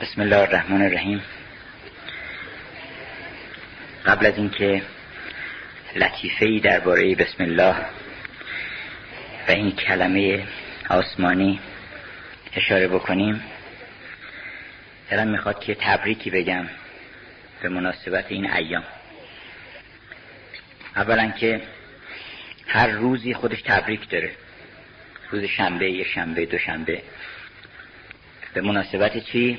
بسم الله الرحمن الرحیم. قبل از اینکه لطیفه ای درباره بسم الله و این کلمه آسمانی اشاره بکنیم دلم می‌خواد که تبریکی بگم به مناسبت این ایام. اولا که هر روزی خودش تبریک داره. روز شنبه یه شنبه دو شنبه. به مناسبت چی؟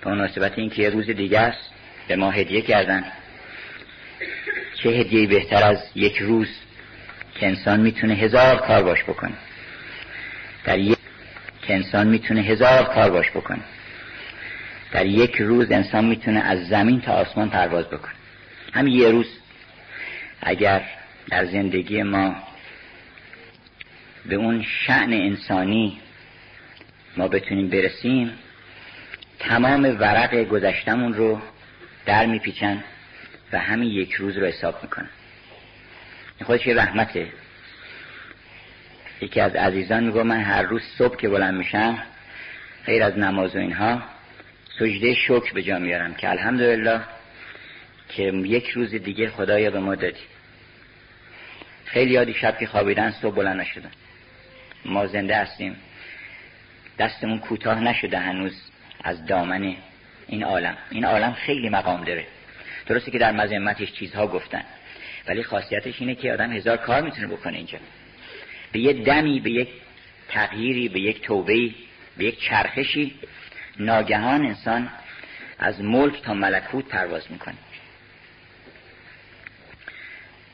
به مناسبت اینکه یه روز دیگه است به ما هدیه کردن. چه هدیه بهتر از یک روز که انسان می‌تونه هزار کار باش بکنه. در یک که انسان می‌تونه هزار کار باش بکنه. در یک روز انسان می‌تونه از زمین تا آسمان پرواز بکنه. همین یه روز. اگر در زندگی ما به اون شعن انسانی ما بتونیم برسیم تمام ورق گذشتمون رو در میپیچن و همین یک روز رو حساب می‌کنن. این خودش یه رحمته. یکی از عزیزان میگو من هر روز صبح که بلند میشم غیر از نماز و اینها سجده شکر به جا میارم که الحمدلله که یک روز دیگه خدایا به ما دادی. خیلی یادی شب که خوابیدن صبح بلند نشدن. ما زنده هستیم. دستمون کوتاه نشده هنوز. از دامن این عالم. این عالم خیلی مقام داره. درسته که در مذمتش چیزها گفتن. ولی خاصیتش اینه که آدم هزار کار می‌تونه بکنه اینجا. به یه دمی به یک تغییری به یک توبهی به یک چرخشی ناگهان انسان از ملک تا ملکوت پرواز می‌کنه.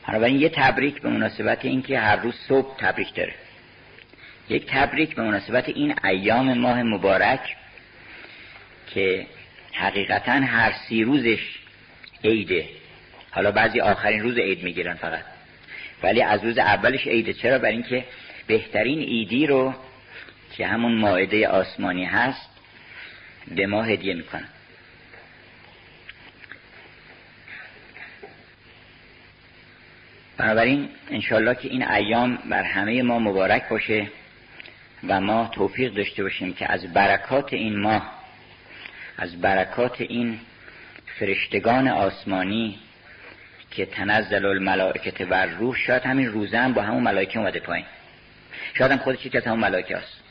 بنابراین یه تبریک به مناسبت اینکه هر روز صبح تبریک داره. یک تبریک به مناسبت این ایام ماه مبارک. که حقیقتا هر سی روزش عیده. حالا بعضی آخرین روز عید می‌گیرن فقط. ولی از روز اولش عیده. چرا؟ برای اینکه بهترین ایدی رو که همون ماعده آسمانی هست به ما هدیه می‌کنن. بنابراین انشالله که این ایام بر همه ما مبارک باشه و ما توفیق داشته باشیم که از برکات این ماه از برکات این فرشتگان آسمانی که تنزل الملائکت بر روح شاید همین روزه هم با همون ملائکه اومده پایین. شاید هم خودش که از همون ملائکه است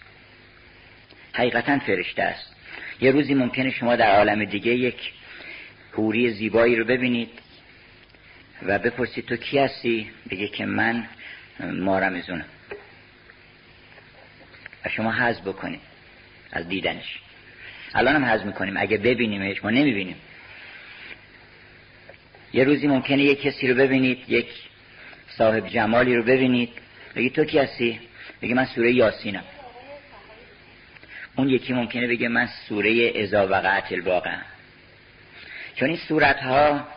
حقیقتا فرشته است. یه روزی ممکنه شما در عالم دیگه یک حوری زیبایی رو ببینید و بپرسید تو کی هستی؟ بگه که من مارمزونم و شما حذف بکنید از دیدنش. الان هم حذف می‌کنیم. اگه ببینیمش ما نمی‌بینیم. یه روزی ممکنه یک کسی رو ببینید یک صاحب جمالی رو ببینید. بگی تو کی هستی؟ بگی من سوره یاسینم. اون یکی ممکنه بگه من سوره ازا وقعت الواقع. چون این صورت ها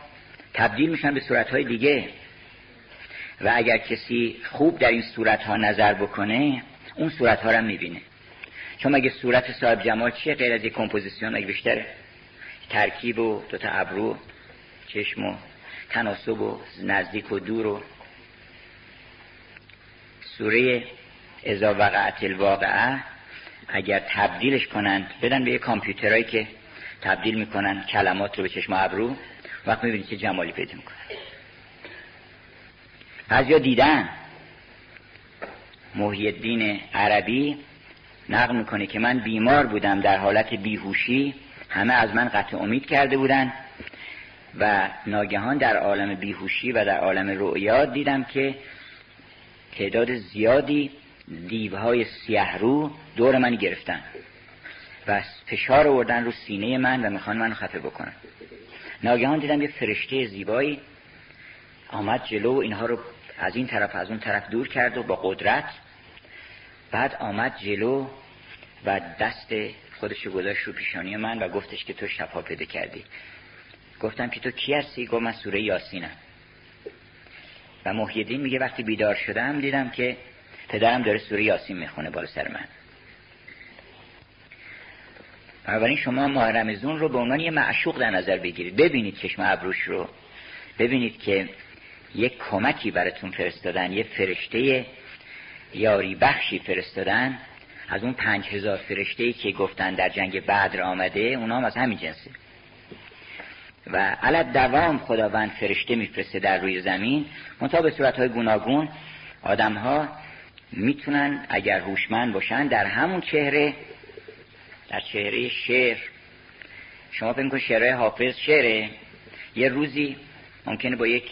تبدیل میشن به صورت های دیگه. و اگر کسی خوب در این صورت ها نظر بکنه اون صورت ها رو می‌بینه. چون مگه صورت صاحب جمال چیه غیر از یک کمپوزیسیون؟ مگه بیشتره؟ ترکیب و دوتا ابرو چشم و تناسب و نزدیک و دور و سوره ازا وقعت الواقعه اگر تبدیلش کنند بدن به یه کامپیوترهایی که تبدیل می‌کنن کلمات رو به چشم ابرو وقت می‌بینید که جمالی پیدا می‌کنن. از یا دیدن. محی الدین عربی نقل می‌کنه که من بیمار بودم در حالت بیهوشی همه از من قطع امید کرده بودن و ناگهان در عالم بیهوشی و در عالم رؤیا دیدم که تعداد زیادی دیوهای سیه رو دور من گرفتن و فشار آوردن رو سینه من و می‌خوان من خفه بکنن. ناگهان دیدم یه فرشته زیبایی آمد جلو و اینها رو از این طرف از اون طرف دور کرد و با قدرت بعد آمد جلو و دست خودش رو گذاشت رو پیشانی من و گفتش که تو شفا پیدا کردی. گفتم که تو کی هستی؟ گفت من سوره یاسینم. و محیدین میگه وقتی بیدار شدم دیدم که پدرم داره سوره یاسین می‌خونه بالا سر من. بنابراین شما ماه رو به عنوان یه معشوق در نظر بگیرید. ببینید چشم ابروش رو. ببینید که یک کمکی براتون فرستادن یه فرشته یاری بخشی فرستادن. از اون پنج هزار فرشته که گفتن در جنگ بدر آمده اونا هم از همین جنسه و علت دوام خداوند فرشته میفرسته در روی زمین. منتها به صورتهای گوناگون آدم ها می‌تونن اگر هوشمند باشن در همون چهره در چهره شعر. شما فکر کن حافظ شعره؟ یه روزی ممکنه با یک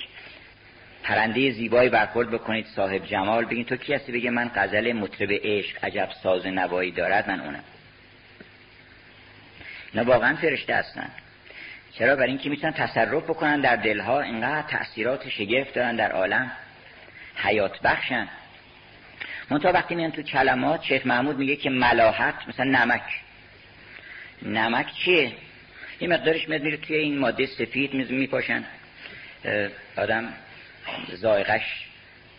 پرنده زیبایی برخورد بکنید صاحب جمال. بگین تو کی هستی؟ بگه من غزل مطرب عشق عجب ساز نوایی دارد من اونم. نه واقعا فرشته هستن. چرا؟ برای اینکه می‌تونن تصرف بکنن در دلها. اینقدر تاثیرات شگفت دارن در عالم. حیات بخشن. منتها وقتی میان تو کلمات شیخ محمود میگه که ملاحت مثلا نمک. نمک چیه؟ یه مقدارش میاد میره توی این ماده سفید میپاشن. آدم زایقش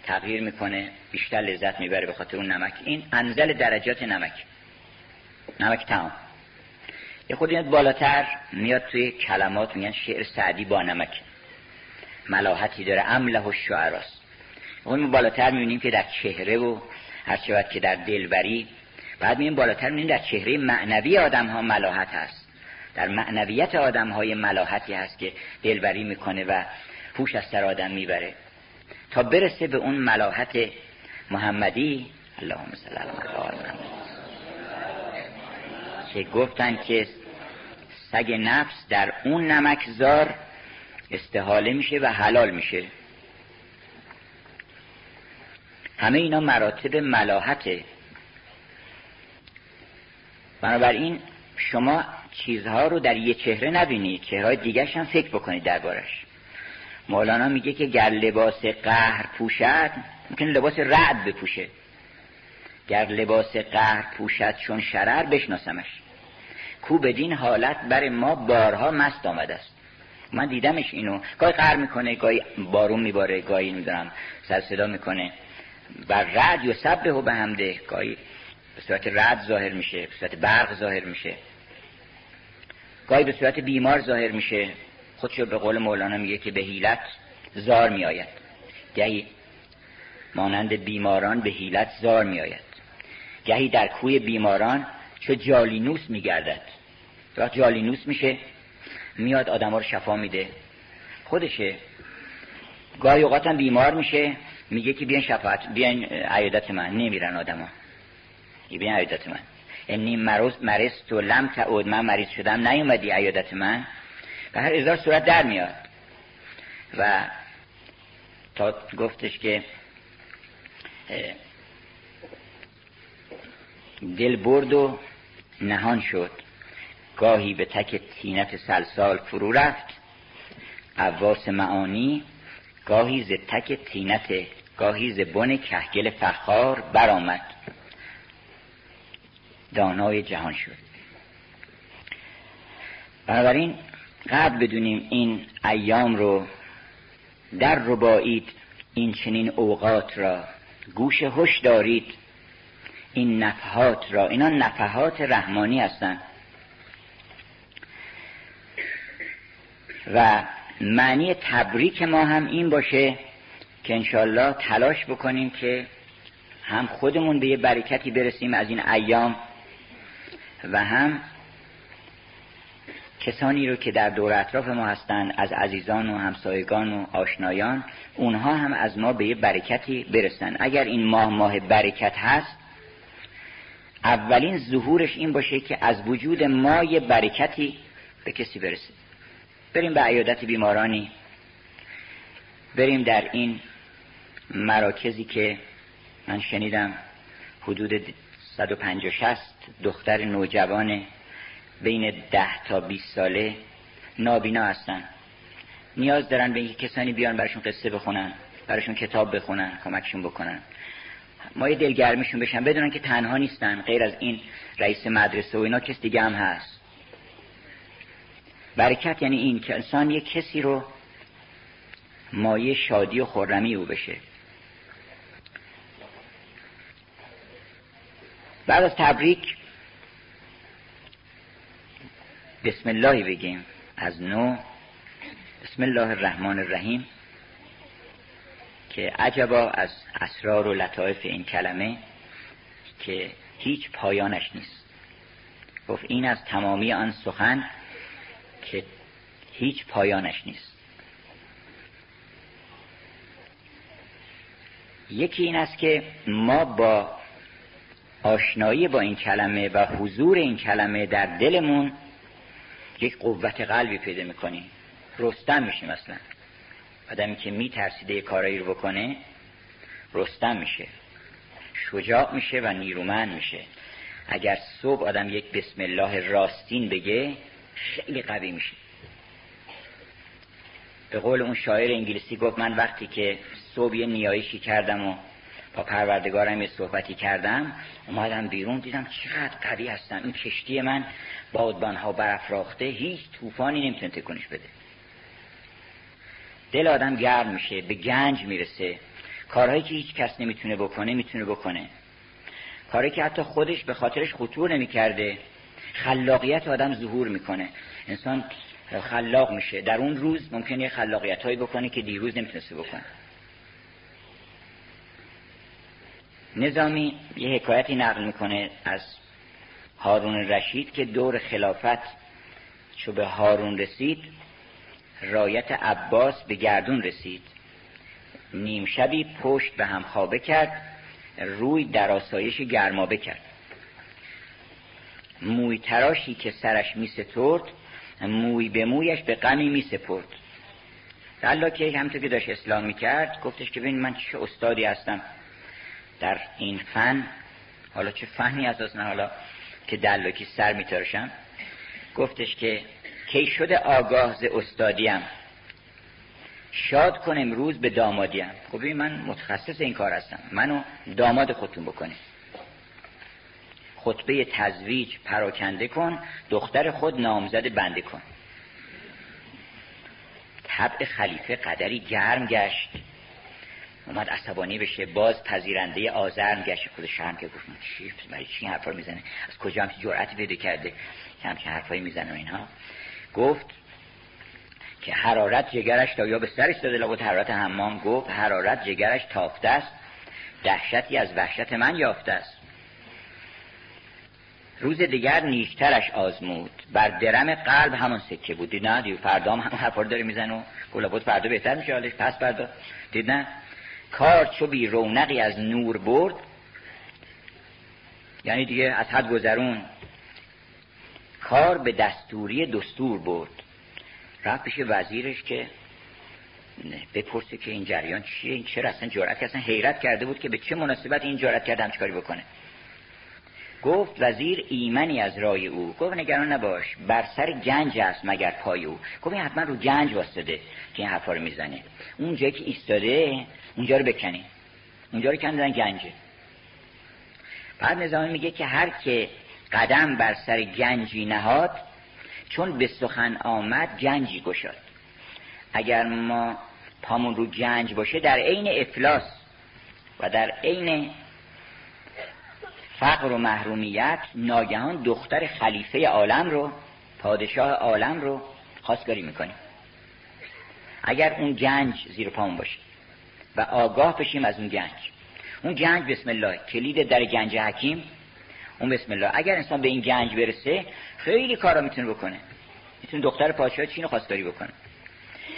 تغییر می‌کنه بیشتر لذت می‌بره به خاطر اون نمک. این انزل درجات نمک. نمک تمام. یه خود میاد بالاتر میاد توی کلمات میگن شعر سعدی با نمک. ملاحتی داره. امله و شعراست اون بالاتر می‌بینیم که در چهره و هر چه که در دلبری. بعد می‌بینیم بالاتر می‌بینیم در چهره معنوی آدم ها ملاحت هست. در معنویت آدم های ملاحتی هست که دلبری می‌کنه و هوش از سر آدم می‌بره. تا برسه به اون ملاحت محمدی اللهم صل محمد. که گفتن که سگ نفس در اون نمکزار استحاله میشه و حلال میشه. همه اینا مراتب ملاحته. بنابراین شما چیزها رو در یه چهره نبینید چهرهای دیگرش هم فکر بکنید دربارش. مولانا میگه که گر لباس قهر پوشد ممکن لباس رعد بپوشه. گر لباس قهر پوشد چون شرر بشناسمش. کو بدین حالت بر ما بارها مست آمده است. من دیدمش اینو. گاهی قهر می‌کنه گاهی بارون میباره گاهی نمی‌دونم سر صدا می‌کنه. بر رعد و سبه و به همده گاهی به صورت رد ظاهر میشه به صورت برق ظاهر میشه. گاهی به صورت بیمار ظاهر میشه. خودشو به قول مولانا میگه که به حیلت زار میآید. گهی مانند بیماران به حیلت زار میآید. گهی در کوی بیماران چو جالینوس میگردد. وقت جالینوس میشه میاد آدم رو شفا میده. خودشه. گاهی اوقات هم بیمار میشه میگه که بیان شفاعت بیان عیادت من. نمیرن آدما بیان عیادت من. انی مروز مرست و لم تعود من مریض شدم نیومدی عیادت من. هر ازار صورت در میاد. و تا گفتش که دل برد و نهان شد. گاهی به تک طینت صلصال فرو رفت. غواص معانی گاهی ز تک طینت گاهی ز بن کهگل فخار برآمد. دانای جهان شد. بنابراین قبل بدونیم این ایام رو در ربایید این چنین اوقات را گوش هش دارید این نفحات را. اینا نفحات رحمانی هستند و معنی تبریک ما هم این باشه که انشالله تلاش بکنیم که هم خودمون به یه برکتی برسیم از این ایام و هم کسانی رو که در دور اطراف ما هستند از عزیزان و همسایگان و آشنایان اونها هم از ما به یه برکتی برسن. اگر این ماه ماه برکت هست اولین ظهورش این باشه که از وجود ما یه برکتی به کسی برسه. بریم به عیادت بیمارانی. بریم در این مراکزی که من شنیدم حدود 150 دختر نوجوان بین ده تا 20 ساله نابینا هستن. نیاز دارن به اینکه کسانی بیان براشون قصه بخونن براشون کتاب بخونن کمکشون بکنن. ما یه دلگرمیشون بشن بدونن که تنها نیستن. غیر از این رئیس مدرسه و اینا کس دیگه هم هست. برکت یعنی این که انسان یه کسی رو مایه شادی و خورمی او بشه. بعد از تبریک بسم الله بگیم. از نو. بسم الله الرحمن الرحیم. که عجبا از اسرار و لطایف این کلمه که هیچ پایانش نیست. گفت این از تمامی آن سخن که هیچ پایانش نیست. یکی این است که ما با آشنایی با این کلمه و حضور این کلمه در دلمون یک قوت قلبی پیدا می‌کنیم رستم میشیم اصلا. آدمی که میترسیده کارایی رو بکنه رستم میشه. شجاع میشه و نیرومند میشه. اگر صبح آدم یک بسم الله راستین بگه خیلی قوی میشه. به قول اون شاعر انگلیسی گفت من وقتی که صبح یه نیایشی کردم و با پروردگارم یه صحبتی کردم اومدم بیرون دیدم چقدر قوی هستم این کشتی من بادبانها برافراخته هیچ طوفانی نمی‌تونه تکونش بده. دل آدم گرم میشه به گنج می‌رسه. کارهایی که هیچ کس نمی‌تونه بکنه می‌تونه بکنه. کاری که حتی خودش به خاطرش خطور نمی‌کرده خلاقیت آدم ظهور می‌کنه. انسان خلاق میشه. در اون روز ممکنه یه خلاقیت هایی بکنه که دیروز نمی‌تونسته بکنه. نظامی یه حکایتی نقل می‌کنه از هارون رشید که دور خلافت چو به هارون رسید. رایت عباس به گردون رسید. نیم شبی پشت به هم خوابه کرد. روی در آسایش گرمابه کرد. موی تراشی که سرش می سترد موی به مویش به غمی می سپرد الله که همطور که داشت اسلام می کرد گفتش که ببین من چه استادی هستم. در این فن حالا چه فنی اساسا حالا که دلاکی سر میترشم گفتش که کی شده آگاه ز استادیم؟ شاد کن امروز به دامادیم. خب من متخصص این کار هستم. منو داماد خودتون بکنید. خطبه تزویج پراکنده کن دختر خود نامزد بنده کن. طبع خلیفه قدری گرم گشت. اومد عصبانی بشه باز پذیرنده آزرم گشت خود شرم که گفت چی برای چی حرفا می‌زنه؟ از کجا هم جرأت پیدا کرده؟ که همچین حرفایی می‌زنه اینها. گفت که حرارت جگرش تا یا به سرش داده لابد حرارت حمام. گفت حرارت جگرش تافته است دهشتی از وحشت من یافته است. روز دیگر نیشترش آزمود. بر درم قلب همون سکه بود. دید نه؟ دیو فردا هم حرفا داره میزن و گلا بود فردا بهتر میشه حالش. پس فردا. دید نه؟ کار چو بی رونقی از نور برد یعنی دیگه از حد گذرون کار به دستوری دستور برد. رفت پیش وزیرش که بپرسه که این جریان چیه این چرا اصلا جرأت اصلا حیرت کرده بود که به چه مناسبت این جرأت کرده همچه کاری بکنه. گفت وزیر ایمنی از رای او. گفت نگران نباش بر سر گنج است مگر پای او. گفت این حتما رو گنج واسطه که این حرفا رو می‌زنه. اونجا که ایستاده اونجا رو بکنی. اونجا رو کندن گنجه. بعد نظامی میگه که هر که قدم بر سر گنجی نهاد چون به سخن آمد گنجی گشاد. اگر ما پامون رو گنج باشه در عین افلاس و در عین فقر و محرومیت ناگهان دختر خلیفه عالم رو پادشاه عالم رو خواستگاری می‌کنیم. اگر اون گنج زیر پامون باشه. و آگاه بشیم از اون گنج. اون گنج بسم الله کلید در گنج حکیم. اون بسم الله. اگر انسان به این گنج برسه خیلی کارا می‌تونه بکنه. می‌تونه دختر پادشاه چین رو خواستگاری بکنه.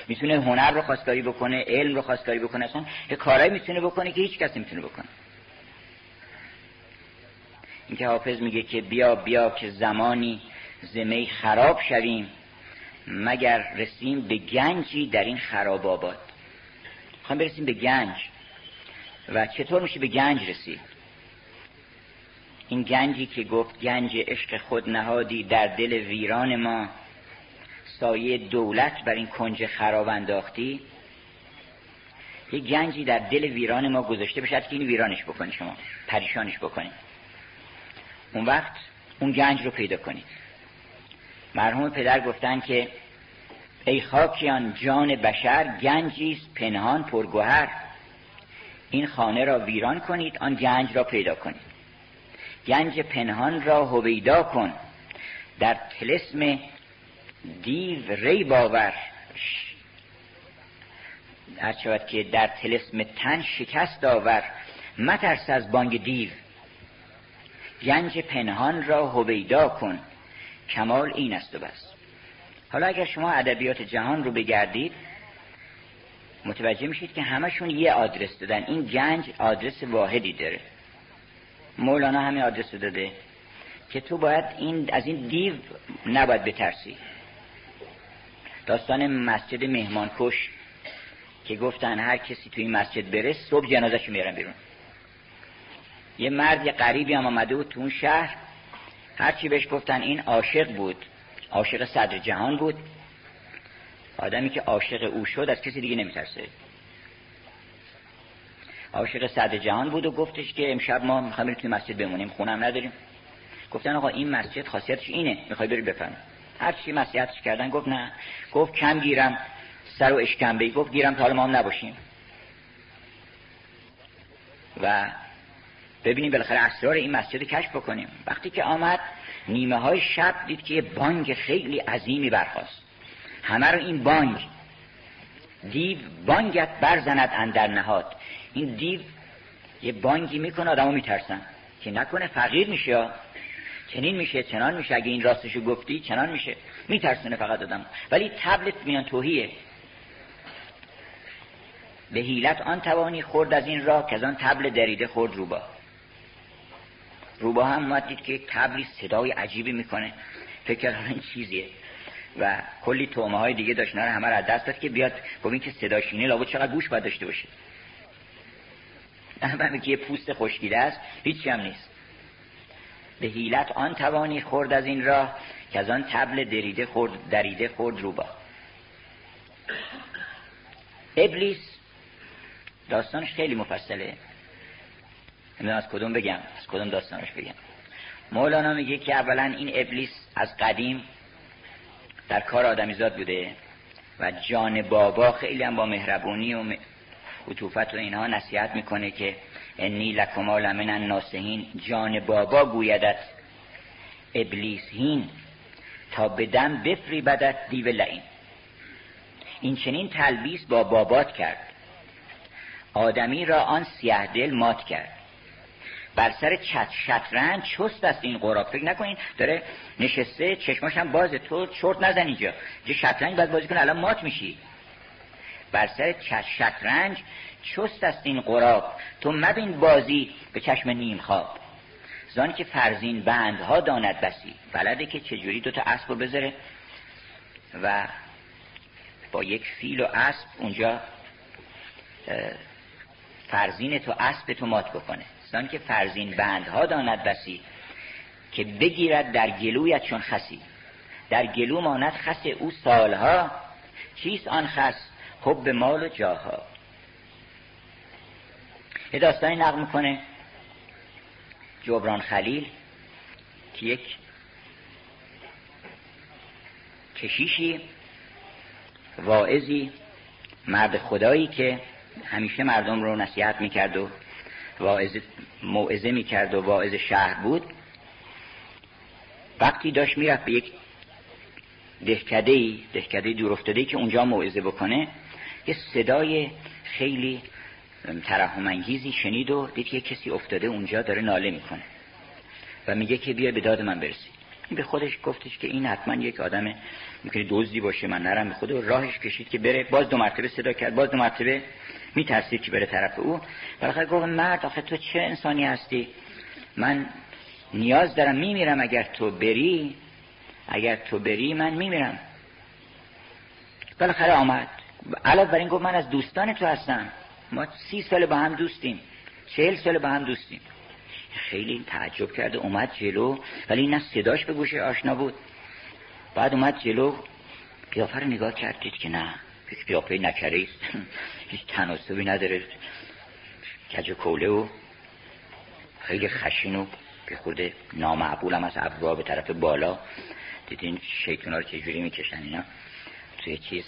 می‌تونه هنر رو خواستگاری بکنه علم رو خواستگاری بکنه. اصلا یه کارایی می‌تونه بکنه که هیچ کس نمی‌تونه بکنه. اینکه حافظ میگه که بیا بیا که زمانی زمی خراب شویم. مگر رسیم به گنجی در این خراب آباد خواهیم برسیم به گنج. و چطور میشه به گنج رسید؟ این گنجی که گفت گنج عشق خود نهادی در دل ویران ما سایه دولت بر این کنج خراب انداختی؟ یه گنجی در دل ویران ما گذاشته بشد که این ویرانش بکنی شما پریشانش بکنید اون وقت اون گنج رو پیدا کنید مرحوم پدر گفتن که ای خاکیان جان بشر گنجی پنهان پرگوهر. این خانه را ویران کنید آن گنج را پیدا کنید. گنج پنهان را هویدا کن. در تلسم دیو ری باور. هر شود که در تلسم تن شکست آور مترس از بانگ دیو. گنج پنهان را هویدا کن. کمال این است و بس. حالا اگر شما ادبیات جهان رو بگردید متوجه میشید که همشون یه آدرس دادن. این گنج آدرس واحدی داره. مولانا همین آدرس داده که تو باید این از این دیو نباید بترسی. داستان مسجد مهمانکش که گفتن هر کسی توی این مسجد بره صبح جنازش میارن بیرون. یه مرد یه قریبی هم آمده بود تو اون شهر. هرچی بهش گفتن این عاشق بود. عاشق صدر جهان بود. آدمی که عاشق او شد از کسی دیگه نمیترسه. عاشق صدر جهان بود و گفتش که امشب ما می‌خوایم توی مسجد بمونیم. خونم نداریم. گفتن آقا این مسجد خاصیتش اینه. می‌خوای بری بفهم هر چی مسیحتش کردن گفت نه. گفت کم گیرم. سر و اشکنبه گفت گیرم تا ما هم نباشیم. و ببینیم بالاخره اسرار این مسجد کشف بکنیم. وقتی که آمد نیمه های شب دید که یه بانگ خیلی عظیمی برخواست همه رو این بانگ دیو بانگت برزند اندر نهاد. این دیو یه بانگی می‌کنه آدمو میترسن. که نکنه فقیر میشه چنین میشه چنان میشه. اگه این راستشو گفتی چنان میشه. میترسونه فقط آدم ولی تبلت میان توهیه. به حیلت آن توانی خورد از این راه که از آن تبل دریده خورد روبا روبا هم اومد دید که یک تبلی صدای عجیبی می‌کنه. فکر کردم این چیزیه. و کلی تومه های دیگه داشت نه همه را دست داد که بیاد گفت که صداش اینه لابد چقدر گوش باید داشته باشه. همه که یه پوست خشکیده است هیچی هم نیست. به حیلت آن توانی خورد از این راه که از آن تبل دریده خورد دریده خورد روبا. ابلیس داستانش خیلی مفصله. از کدوم بگم؟ از کدوم داستانش بگم؟ مولانا میگه که اولا این ابلیس از قدیم در کار آدمیزاد بوده و جان بابا خیلی هم با مهربونی و عطوفت و اینها نصیحت می‌کنه که انی لکما لمن الناسهین جان بابا گویدت ابلیس هین تا بدم بفری بدت دیو لعین. این چنین تلبیس با بابات کرد. آدمی را آن سیه دل مات کرد. بر سر چت شطرنج چست است این قراب فکر نکنین داره نشسته چشماش هم بازه تو چرت نزن اینجا. چه شطرنج باید بازی کنه الان مات میشی. بر سر چت شطرنج چست است این قراب تو مبین بازی به چشم نیم خواب. زانی که فرزین بندها داند بسی. بلده که چجوری دوتا اسب رو بذاره. و با یک فیل و اسب اونجا فرزین تو اسب تو مات بکنه. زان که فرزین بندها داند بسی که بگیرد در گلویت چون خسی. در گلو ماند خس او سالها چیست آن خس؟ حب مال و جاها. یه داستانی نقل می‌کنه جبران خلیل که یک کشیشی واعظی مرد خدایی که همیشه مردم رو نصیحت می‌کرد و موعظه می‌کرد و واعظ شهر بود. وقتی داشت می‌رفت به یک دهکده ای دهکده دور افتاده که اونجا موعظه بکنه یه صدای خیلی ترحم انگیزی شنید و دید که کسی افتاده اونجا داره ناله می‌کنه. و میگه که بیا به داد من برسی. این به خودش گفتش که این حتما یک آدم می‌کنه دزدی باشه من نرم به خود. راهش کشید که بره. باز دو مرتبه صدا کرد. باز دو مرتبه میترسید که بره طرف او. بالاخره گفت مرد آخه تو چه انسانی هستی؟ من نیاز دارم میمیرم اگر تو بری. اگر تو بری من میمیرم. بالاخره آمد. علاوه بر این گفت من از دوستان تو هستم. ما سی سال با هم دوستیم. چهل سال با هم دوستیم. خیلی تعجب کرده اومد جلو. ولی نه صداش به گوشه آشنا بود. بعد اومد جلو. قیافه رو نگاه کردید که نه. قیافه نکره است هیچ تناسبی نداره. کج کوله و خیلی خشین و که خود نامعبول هم از ابرا به طرف بالا. دیدین شیطان رو چجوری می‌کشن اینا؟ توی چیز؟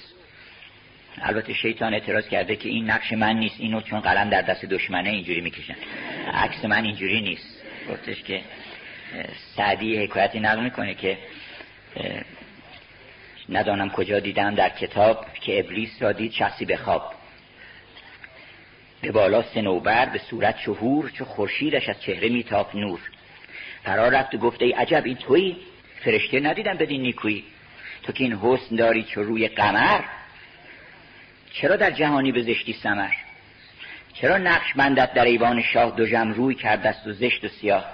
البته شیطان اعتراض کرده که این نقش من نیست. اینو چون قلم در دست دشمنه اینجوری می‌کشن. عکس من اینجوری نیست. گفتش که سعدی حکایتی نقل می‌کنه که ندانم کجا دیدم در کتاب که ابلیس را دید شخصی به خواب. به بالا سنوبر به صورت شهور چو خورشیدش از چهره میتاف نور. فرا رفت و گفت ای عجب این تویی؟ فرشته ندیدم بدین نیکویی. تو که این حسن داری چو روی قمر؟ چرا در جهانی به زشتی سمر؟ چرا نقش بندت در ایوان شاه دو جم روی کردست و زشت و سیاه؟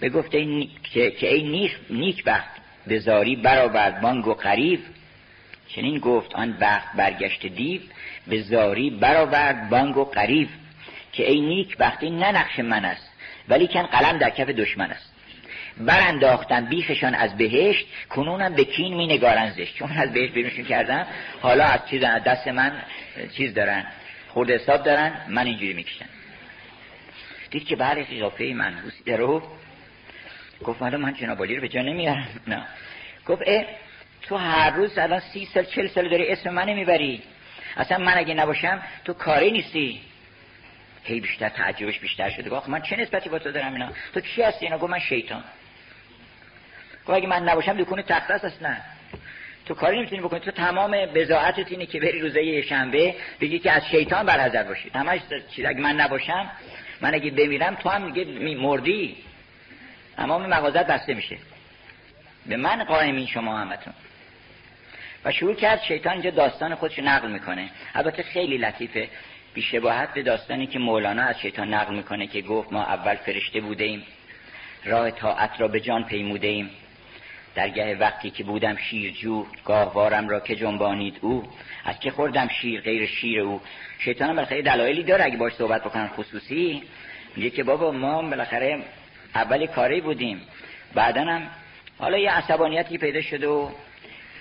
به گفته. که ای نیک, نیک بخت به زاری برآورد بانگ و قریب چنین گفت آن بخت برگشت دیو به زاری برآورد بانگ و قریب که ای نیک بختی نه نقش من است ولی کن قلم در کف دشمن است. برانداختن بیخشان از بهشت کنونم به کین می نگارن زشت. چون از بهشت بیرونشون کردم حالا از چیز دست من چیز دارن خورد حساب دارن من اینجوری می‌کشن دید که بعد اضافه منحوسی رو گفت حالا من جنابالی رو به جا نمیارم. نه. گفت اه تو هر روز الان سی سال چل سال داری اسم من می‌بری. اصلا من اگه نباشم تو کاری نیستی. هی بیشتر تعجبش بیشتر شده. گفت من چه نسبتی با تو دارم اینا؟ تو کی هستی اینا؟ گفت من شیطان. گفت اگه من نباشم دکون تخت است نه تو کاری نمی‌تونی بکنی. تو تمام بزاعتت اینه که بری روزه شنبه بگی که از شیطان برحذر باشی. همش چیز. اگه من نباشم من اگه بمیرم تو هم میگه مردی. تمام مغازت بسته میشه. به من قائمین شما همتون. و شروع کرد شیطان اینجا داستان خودش نقل می‌کنه. البته خیلی لطیفه. بیشباهت به داستانی که مولانا از شیطان نقل می‌کنه که گفت ما اول فرشته بوده ایم راه طاعت را به جان پیموده ایم درگه وقتی که بودم شیرجو گاهوارم را که جنبانید او. از که خوردم شیر غیر شیر او. شیطان هم بالاخره دلایلی داره اگه باش صحبت بکنن خصوصی. میگه که بابا ما بالاخره اولی کاری بودیم. بعدا هم حالا یه عصبانیتی پیدا شده و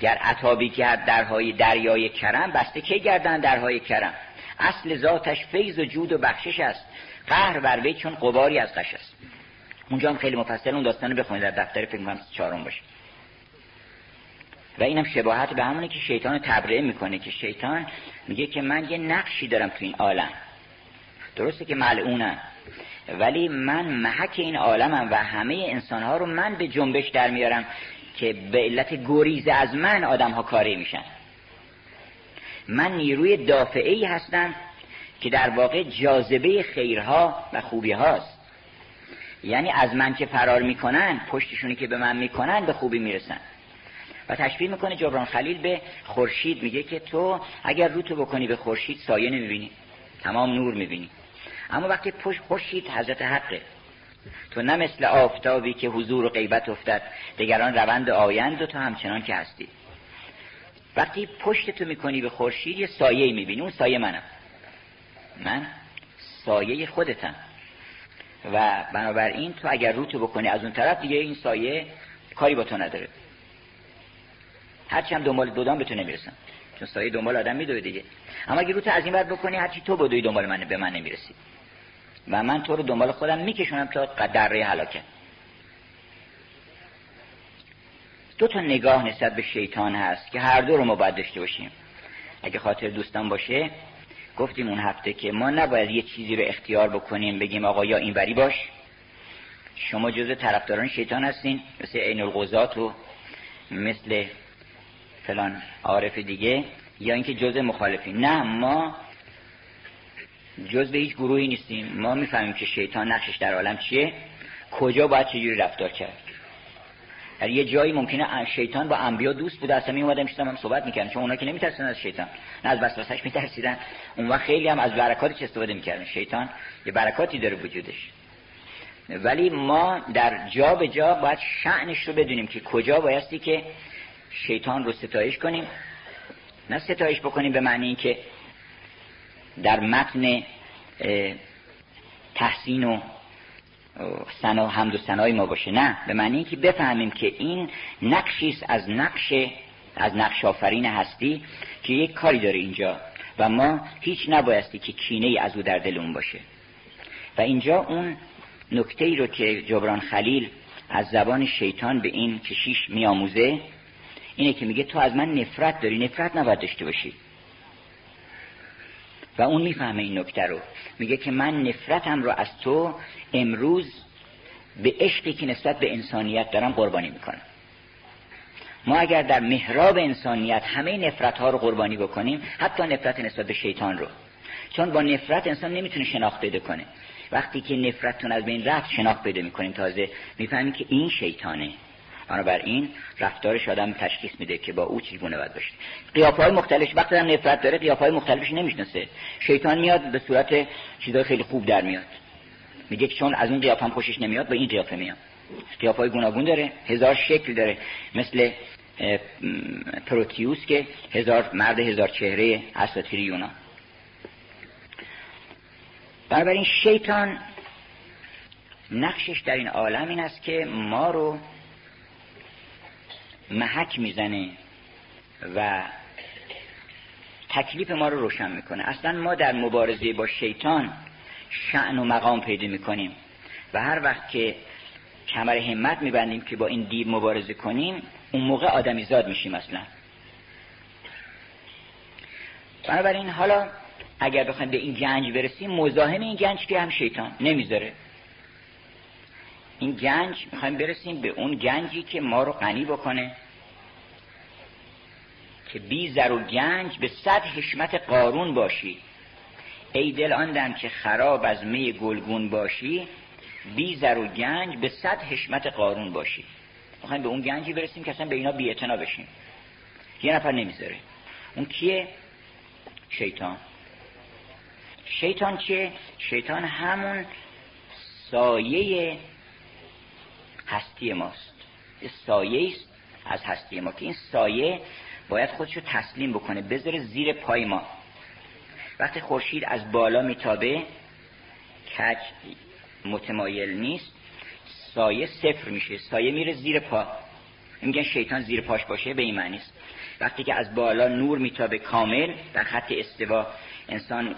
گر عطابی کرد درهای دریای کرم بسته که گردن درهای کرم؟ اصل ذاتش فیض و جود و بخشش است. قهر بر چون قباری از قش است. اونجا هم خیلی مفصل اون داستان بخونید در دفتر فکر کنم چهارم باشه. و اینم شباهت به همونه که شیطان تبرئه می‌کنه که شیطان میگه که من یه نقشی دارم تو این عالم. درسته که ملعونم. ولی من محک این عالمم و همه انسانها رو من به جنبش در میارم که به علت گریز از من آدم ها کاری میشن. من نیروی دافعه ای هستم که در واقع جاذبه خیرها و خوبی هاست یعنی از من که فرار می‌کنن پشتشونی که به من می‌کنن به خوبی می‌رسن. و تشبیه می‌کنه جبران خلیل به خورشید میگه که تو اگر رو تو بکنی به خورشید سایه نمی‌بینی. تمام نور می‌بینی. اما وقتی پشت خورشید حضرت حقه تو نه مثل آفتابی که حضور و غیبت افتد دیگران روند آیند و تو همچنان که هستی. وقتی پشت تو می‌کنی به خورشید یه سایه می‌بینی. اون سایه منم. من سایه خودتم. و بنابراین تو اگر رو تو بکنی از اون طرف دیگه این سایه کاری با تو نداره. هرچی هم دنبال دودان به تو نمی‌رسن چون سایه دنبال آدم میدوه دیگه. اما اگه رو تو از این بعد بکنی هرچی تو بدوی دنبال من به من نمی‌رسی. و من تو رو دنبال خودم میکشونم تا قدره هلاکت. دو تا نگاه نسبت به شیطان هست که هر دو رو ما باید داشته باشیم. اگه خاطر دوستان باشه گفتیم اون هفته که ما نباید یه چیزی رو اختیار بکنیم بگیم آقا یا اینوری باش. شما جز طرفداران شیطان هستین مثل عین الغزات و مثل فلان عارف دیگه یا اینکه جز مخالفین. نه ما جز به هیچ گروهی نیستیم. ما می‌فهمیم که شیطان نقشش در عالم چیه. کجا باید چجوری رفتار کرد. در یه جایی ممکنه شیطان با انبیا دوست بوده. اصلا می اومدن هم صحبت می‌کردن چون اونا که نمیترسن از شیطان. نه از وسوسش میترسیدن. اون وقت خیلی هم از برکاتش استفاده می‌کردن. شیطان یه برکاتی داره وجودش. ولی ما در جا به جا باید شعنش رو بدونیم که کجا بایستی که شیطان رو ستایش کنیم. نه ستایش بکنیم به معنی که در متن تحسین و سنا حمد و سنای ما باشه. نه به معنی که بفهمیم که این نقشی از نقش از نقش آفرین هستی که یک کاری داره اینجا و ما هیچ نبایستی که کینه از او در دلمون باشه. و اینجا اون نکته ای رو که جبران خلیل از زبان شیطان به این کشیش میآموزه اینه که میگه تو از من نفرت داری نفرت نباید داشته باشی. و اون می‌فهمه این نکته رو. میگه که من نفرتم رو از تو امروز به عشقی که نسبت به انسانیت دارم قربانی می‌کنم. ما اگر در محراب انسانیت همه نفرت ها رو قربانی بکنیم حتی نفرت نسبت به شیطان رو. چون با نفرت انسان نمی‌تونه شناخت پیدا کنه. وقتی که نفرتتون از بین رفت شناخت پیدا می‌کنیم. تازه می‌فهمیم که این شیطانه. بنابراین رفتارش آدم تشخیص میده که با او چگونه باید باشه. قیافه های مختلف وقتی هم نفرت داره قیافه های مختلفش نمی‌شناسه. شیطان میاد به صورت چیزای خیلی خوب در میاد. میگه چون از اون قیافه هم خوشش نمیاد به این قیافه میاد قیافه های گوناگون داره هزار شکل داره. مثل پروتیوس که هزار مرد هزار چهره اساطیر یونان بنابراین شیطان نقشش در این عالم این است که ما رو محک می‌زنه و تکلیف ما رو روشن می‌کنه. اصلا ما در مبارزه با شیطان شعن و مقام پیدا می‌کنیم و هر وقت که کمر همت میبندیم که با این دیو مبارزه کنیم اون موقع آدمی زاد میشیم اصلا. بنابراین حالا اگر بخوایم به این گنج برسیم مزاحم این گنج که هم شیطان نمی‌ذاره. این گنج می‌خوایم برسیم به اون گنجی که ما رو غنی بکنه. که بی زر و گنج به صد حشمت قارون باشی. ای دل آن که خراب از می گلگون باشی بی زر و گنج به صد حشمت قارون باشی. می‌خوایم به اون گنجی برسیم که اصلا به اینا بی اعتنا بشیم. یه نفر نمی‌ذاره. اون کیه؟ شیطان. شیطان چیه؟ شیطان همون سایه هستی ماست. سایه است از هستی ما که این سایه باید خودشو تسلیم بکنه بذاره زیر پای ما. وقتی خورشید از بالا میتابه کج متمایل نیست سایه صفر میشه سایه میره زیر پا. میگن شیطان زیر پاش باشه به این معنی است. وقتی که از بالا نور میتابه کامل در خط استوا انسان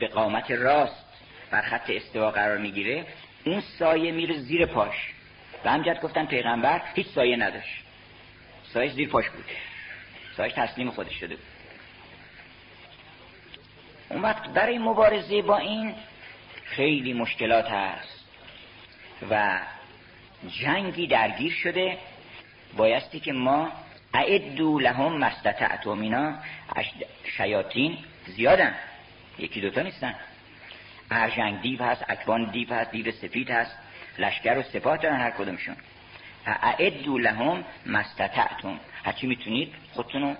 به قامت راست بر خط استوا قرار می‌گیره اون سایه میره زیر پاش. و همجد گفتن پیغمبر هیچ سایه نداشت. سایه زیر پاش بود. سایه تسلیم خودش شده اون وقت برای مبارزه با این خیلی مشکلات هست و جنگی درگیر شده. بایستی که ما اعدو لهم مستطعتم اینا شیاطین زیادن. یکی دوتا نیستن. ارجنگ دیو هست اکبان دیو هست دیو سفید هست لشکر و سپاه دارن هر کدومشون. اعدو لهم مستطعتم هرچی می‌تونید خودتون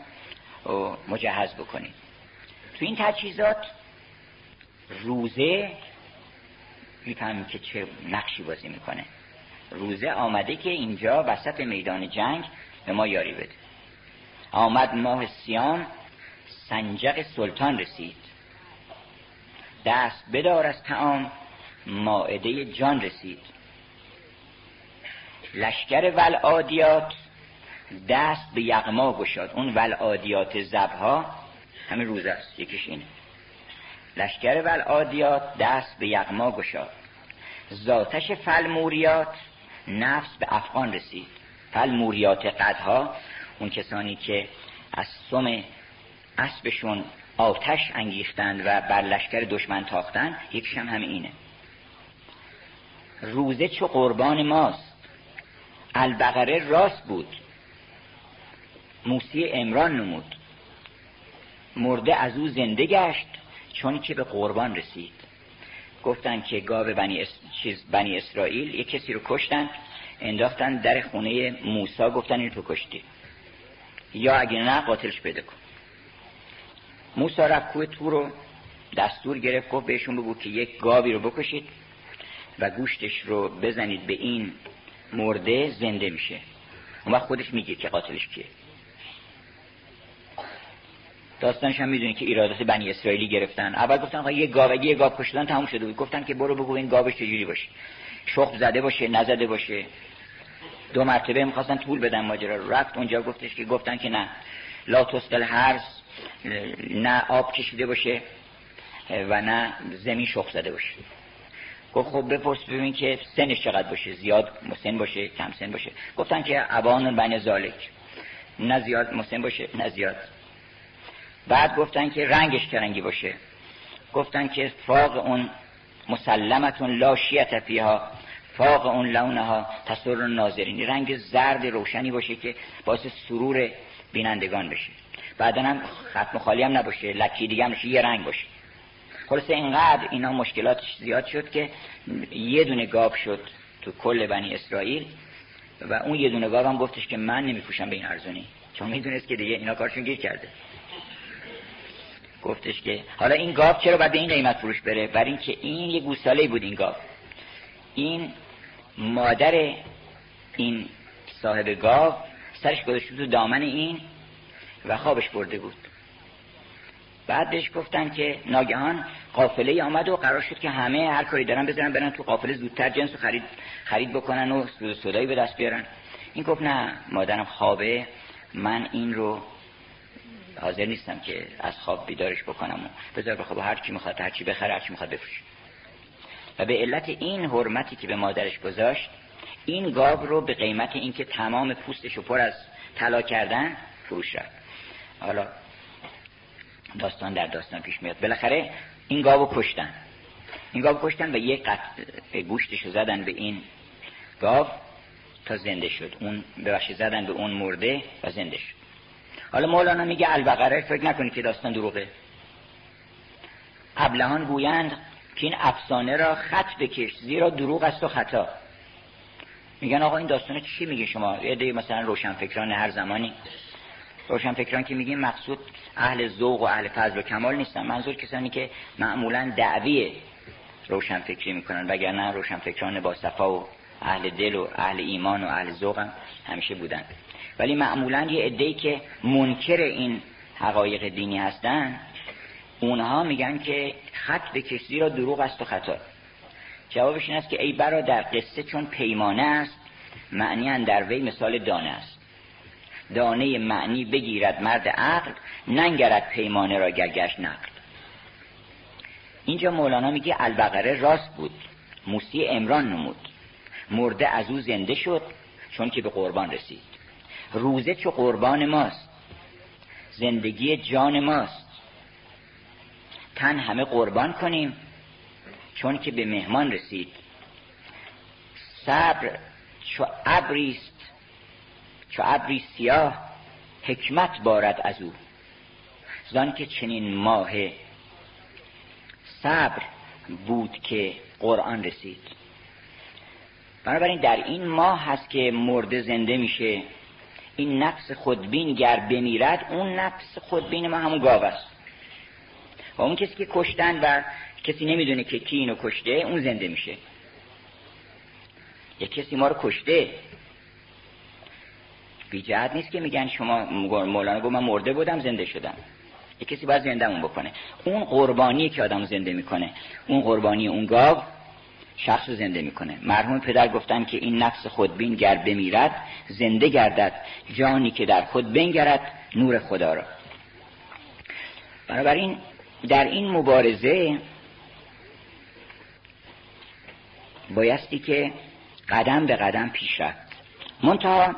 رو مجهز بکنید. تو این تجهیزات روزه می‌فهمیم که چه نقشی بازی می‌کنه. روزه آمده که اینجا وسط میدان جنگ به ما یاری بده. آمد ماه سیام سنجق سلطان رسید. دست بدار از تعام ماعده جان رسید. لشکر ولعادیات دست به یغما گشاد. اون ولعادیات زبها همین روز است. یکیش اینه. لشکر ولعادیات دست به یغما گشاد. ذاتش فلموریات نفس به افغان رسید. فلموریات قدها اون کسانی که از سم اسبشون آتش انگیختند و بر لشکر دشمن تاختند یکیش هم همه اینه. روزه چو قربان ماست. البقره راست بود. موسی امران نمود. مرده از او زنده گشت چون که به قربان رسید. گفتن که گاو بنی, چیز بنی اسرائیل یک کسی رو کشتن. انداختن در خونه موسا گفتن این تو کشتی. یا اگه نه قاتلش بده کن. موسا رفت کوه تو رو دستور گرفت گفت بهشون بگو که یک گاوی رو بکشید و گوشتش رو بزنید به این مرده زنده میشه. اون خودش میگه که قاتلش کیه. داستانش هم می‌دونی که ایرادات بنی اسرائیلی گرفتن. اول گفتن آقا یه گاو یه گاو کشتن تموم شده بود. گفتن که برو بگو این گاوش چجوری باشه. شخم زده باشه نزده باشه. دو مرتبه می‌خواستن طول بدن ماجرا رو. رفت اونجا گفتش که گفتن که نه. لا تسقل هرز نه آب کشیده باشه و نه زمین شخ زده باشه. گفت خب بپرس ببین که سنش چقدر باشه. زیاد مسن باشه کم سن باشه. گفتن که ابان بین زالک نه زیاد مسن باشه نه زیاد. بعد گفتن که رنگش کرنگی باشه؟ گفتن که فاق اون مسلمتون لا شیعت فیها فاق اون لونها تصور ناظرین. رنگ زرد روشنی باشه که باعث سرور بینندگان بشه. بعدا هم ختم خالی هم نباشه لکی دیگه هم یه رنگ باشه. خلاصه اینقدر اینا مشکلاتش زیاد شد که یه دونه گاب شد تو کل بنی اسرائیل و اون یه دونه گاب هم گفتش که من نمیپوشم به این ارزونی. چون می‌دونست که دیگه اینا کارشون گیر کرده. گفتش که حالا این گاو چرا باید این قیمت فروش بره؟ برای اینکه این یه گوساله بود این گاو. این مادر این صاحب گاو سرش گذاشته تو دامن این و خوابش برده بود. بعد بهش گفتن که ناگهان قافله آمد و قرار شد که همه هر کاری دارن بزنن برن تو قافله زودتر جنس خرید خرید بکنن و صدایی به دست بیارن. این گفت نه مادرم خوابه من این رو حاضر نیستم که از خواب بیدارش بکنم. و بذار بخواب هر کی می‌خواد هر چی بخره هر چی می‌خواد بفروشه. و به علت این حرمتی که به مادرش گذاشت این گاو رو به قیمت اینکه تمام پوستش رو پر از طلا کردن فروش رفت. حالا داستان در داستان پیش میاد. بالاخره این گاو کشتن. این گاو کشتن و یک قطع گوشتش زدن به این گاو تا زنده شد. اون ببخشید زدن به اون مرده و زنده شد. حالا مولانا میگه البقره فکر نکنید که داستان دروغه. ابلهان گویند که این افسانه را خط بکش زیرا دروغ است و خطا. میگن آقا این داستانه چی میگه شما؟ یه مثلا روشنفکران هر زمانی. روشنفکران که میگیم مقصود اهل ذوق و اهل فضل و کمال نیستن. منظور کسانی که معمولا دعوی روشنفکری می‌کنن وگرنه روشنفکران با صفا و اهل دل و اهل ایمان و اهل ذوق هم همیشه بودن. ولی معمولا یه عده‌ای که منکر این حقایق دینی هستن اونها میگن که خط به کسی را دروغ است و خطا. جوابش این است که ای برادر قصه چون پیمانه است معنی در وی مثال دانه است. دانه معنی بگیرد مرد عقل ننگرد پیمانه را گرگشت نقل. اینجا مولانا میگه البقره راست بود موسی امران نمود. مرده از او زنده شد چون که به قربان رسید. روزه چو قربان ماست. زندگی جان ماست. تن همه قربان کنیم چون که به مهمان رسید. صبر چو ابریست چو ابری سیاه حکمت بارد از او. زان که چنین ماه صبر بود که قرآن رسید. بنابراین در این ماه هست که مرده زنده میشه. این نفس خودبین گر بمیرد اون نفس خودبین ما همون گاو است. و اون کسی که کشتن و کسی نمی‌دونه که کی اینو کشته اون زنده میشه. یک کسی ما رو کشته بی نیست که میگن شما مولانا گفت من مرده بودم زنده شدم. یک کسی باید زنده اون بکنه. اون قربانی که آدم زنده می‌کنه اون قربانی اون گاو شخص رو زنده می‌کنه. مرحوم پدر گفتن که این نفس خودبین گر بمیرد زنده گردد. جانی که در خود بنگرد نور خدا را. بنابراین در این مبارزه بایستی که قدم به قدم پیش رفت. منتها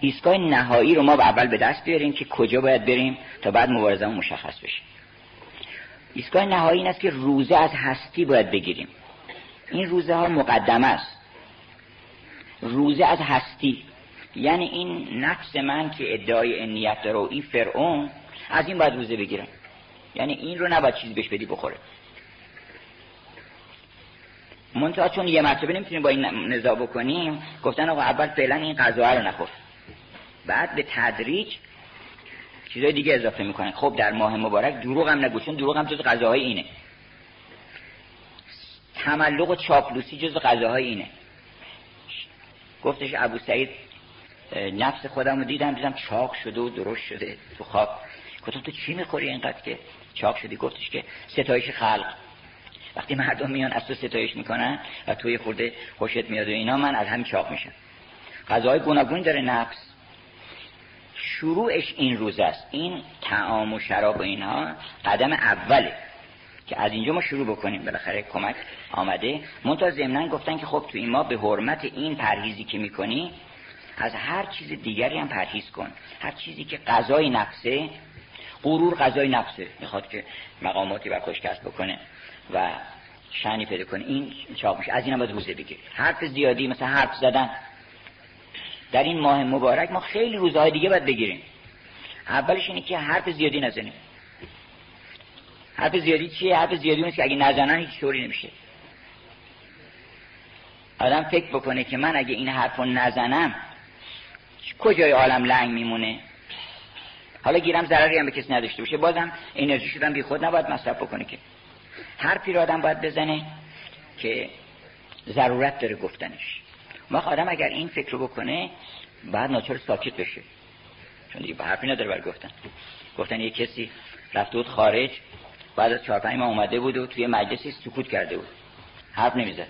ایستگاه نهایی رو ما اول به دست بیاریم که کجا باید بریم تا بعد مبارزه مشخص بشه. ایستگاه نهایی این است که روزه از هستی باید بگیریم. این روزه ها مقدمه است. روزه از هستی. یعنی این نفس من که ادعای انیت داره و این فرعون از این باید روزه بگیرم. یعنی این رو نباید چیزی بهش بدی بخوره. منتها چون یه مرتبه نمی‌تونیم با این نزا بکنیم گفتن آقا اول فعلا این غذا رو نخور. بعد به تدریج چیزای دیگه اضافه می‌کنن خب در ماه مبارک دروغ هم نگو چون دروغ هم جز غذاهای اینه. تملق و چاپلوسی جز غذاهای اینه. گفتش ابو سعید نفس خودم رو دیدم دیدم چاق شده و درست شده تو خواب. گفتم تو چی می‌خوری اینقدر که چاق شدی؟ گفتش که ستایش خلق. وقتی مردم میان از تو ستایش می‌کنن و توی خورده خوشت میاد و اینا من از همین چاق میشم. غذاهای گوناگون داره نفس. شروعش این روز است. این تعام و شراب و اینها قدم اوله. که از اینجا ما شروع بکنیم. بالاخره کمک آمده. منتها ضمنا گفتن که خب تو این ما به حرمت این پرهیزی که می‌کنی از هر چیز دیگری هم پرهیز کن. هر چیزی که غذای نفسه غرور غذای نفسه می‌خواد که مقاماتی بر کسب بکنه و شنی پیدا کنه. این چاق میشه. از این هم باید روزه بگیر. حرف زیادی مثل حرف زدن. در این ماه مبارک ما خیلی روزهای دیگه باید بگیریم. اولش اینه که حرف زیادی نزنیم. حرف زیادی چیه؟ حرف زیادی نیست که اگه نزنن هیچ طوری نمیشه. آدم فکر بکنه که من اگه این حرف رو نزنم کجای عالم لنگ میمونه؟ حالا گیرم ضرری هم به کسی نداشته باشه. بازم انرژی شدن بی خود نباید مصرف بکنه که. حرفی رو آدم باید بزنه که ضرورت داره گفتنش. وقت آدم اگر این فکر رو بکنه بعد ناچار ساکت بشه. چون دیگه حرفی نداره برای گفتن. گفتن یه کسی رفته بود خارج بعد از چهار پنج اومده بود و توی مجلسی سکوت کرده بود. حرف نمی‌زد.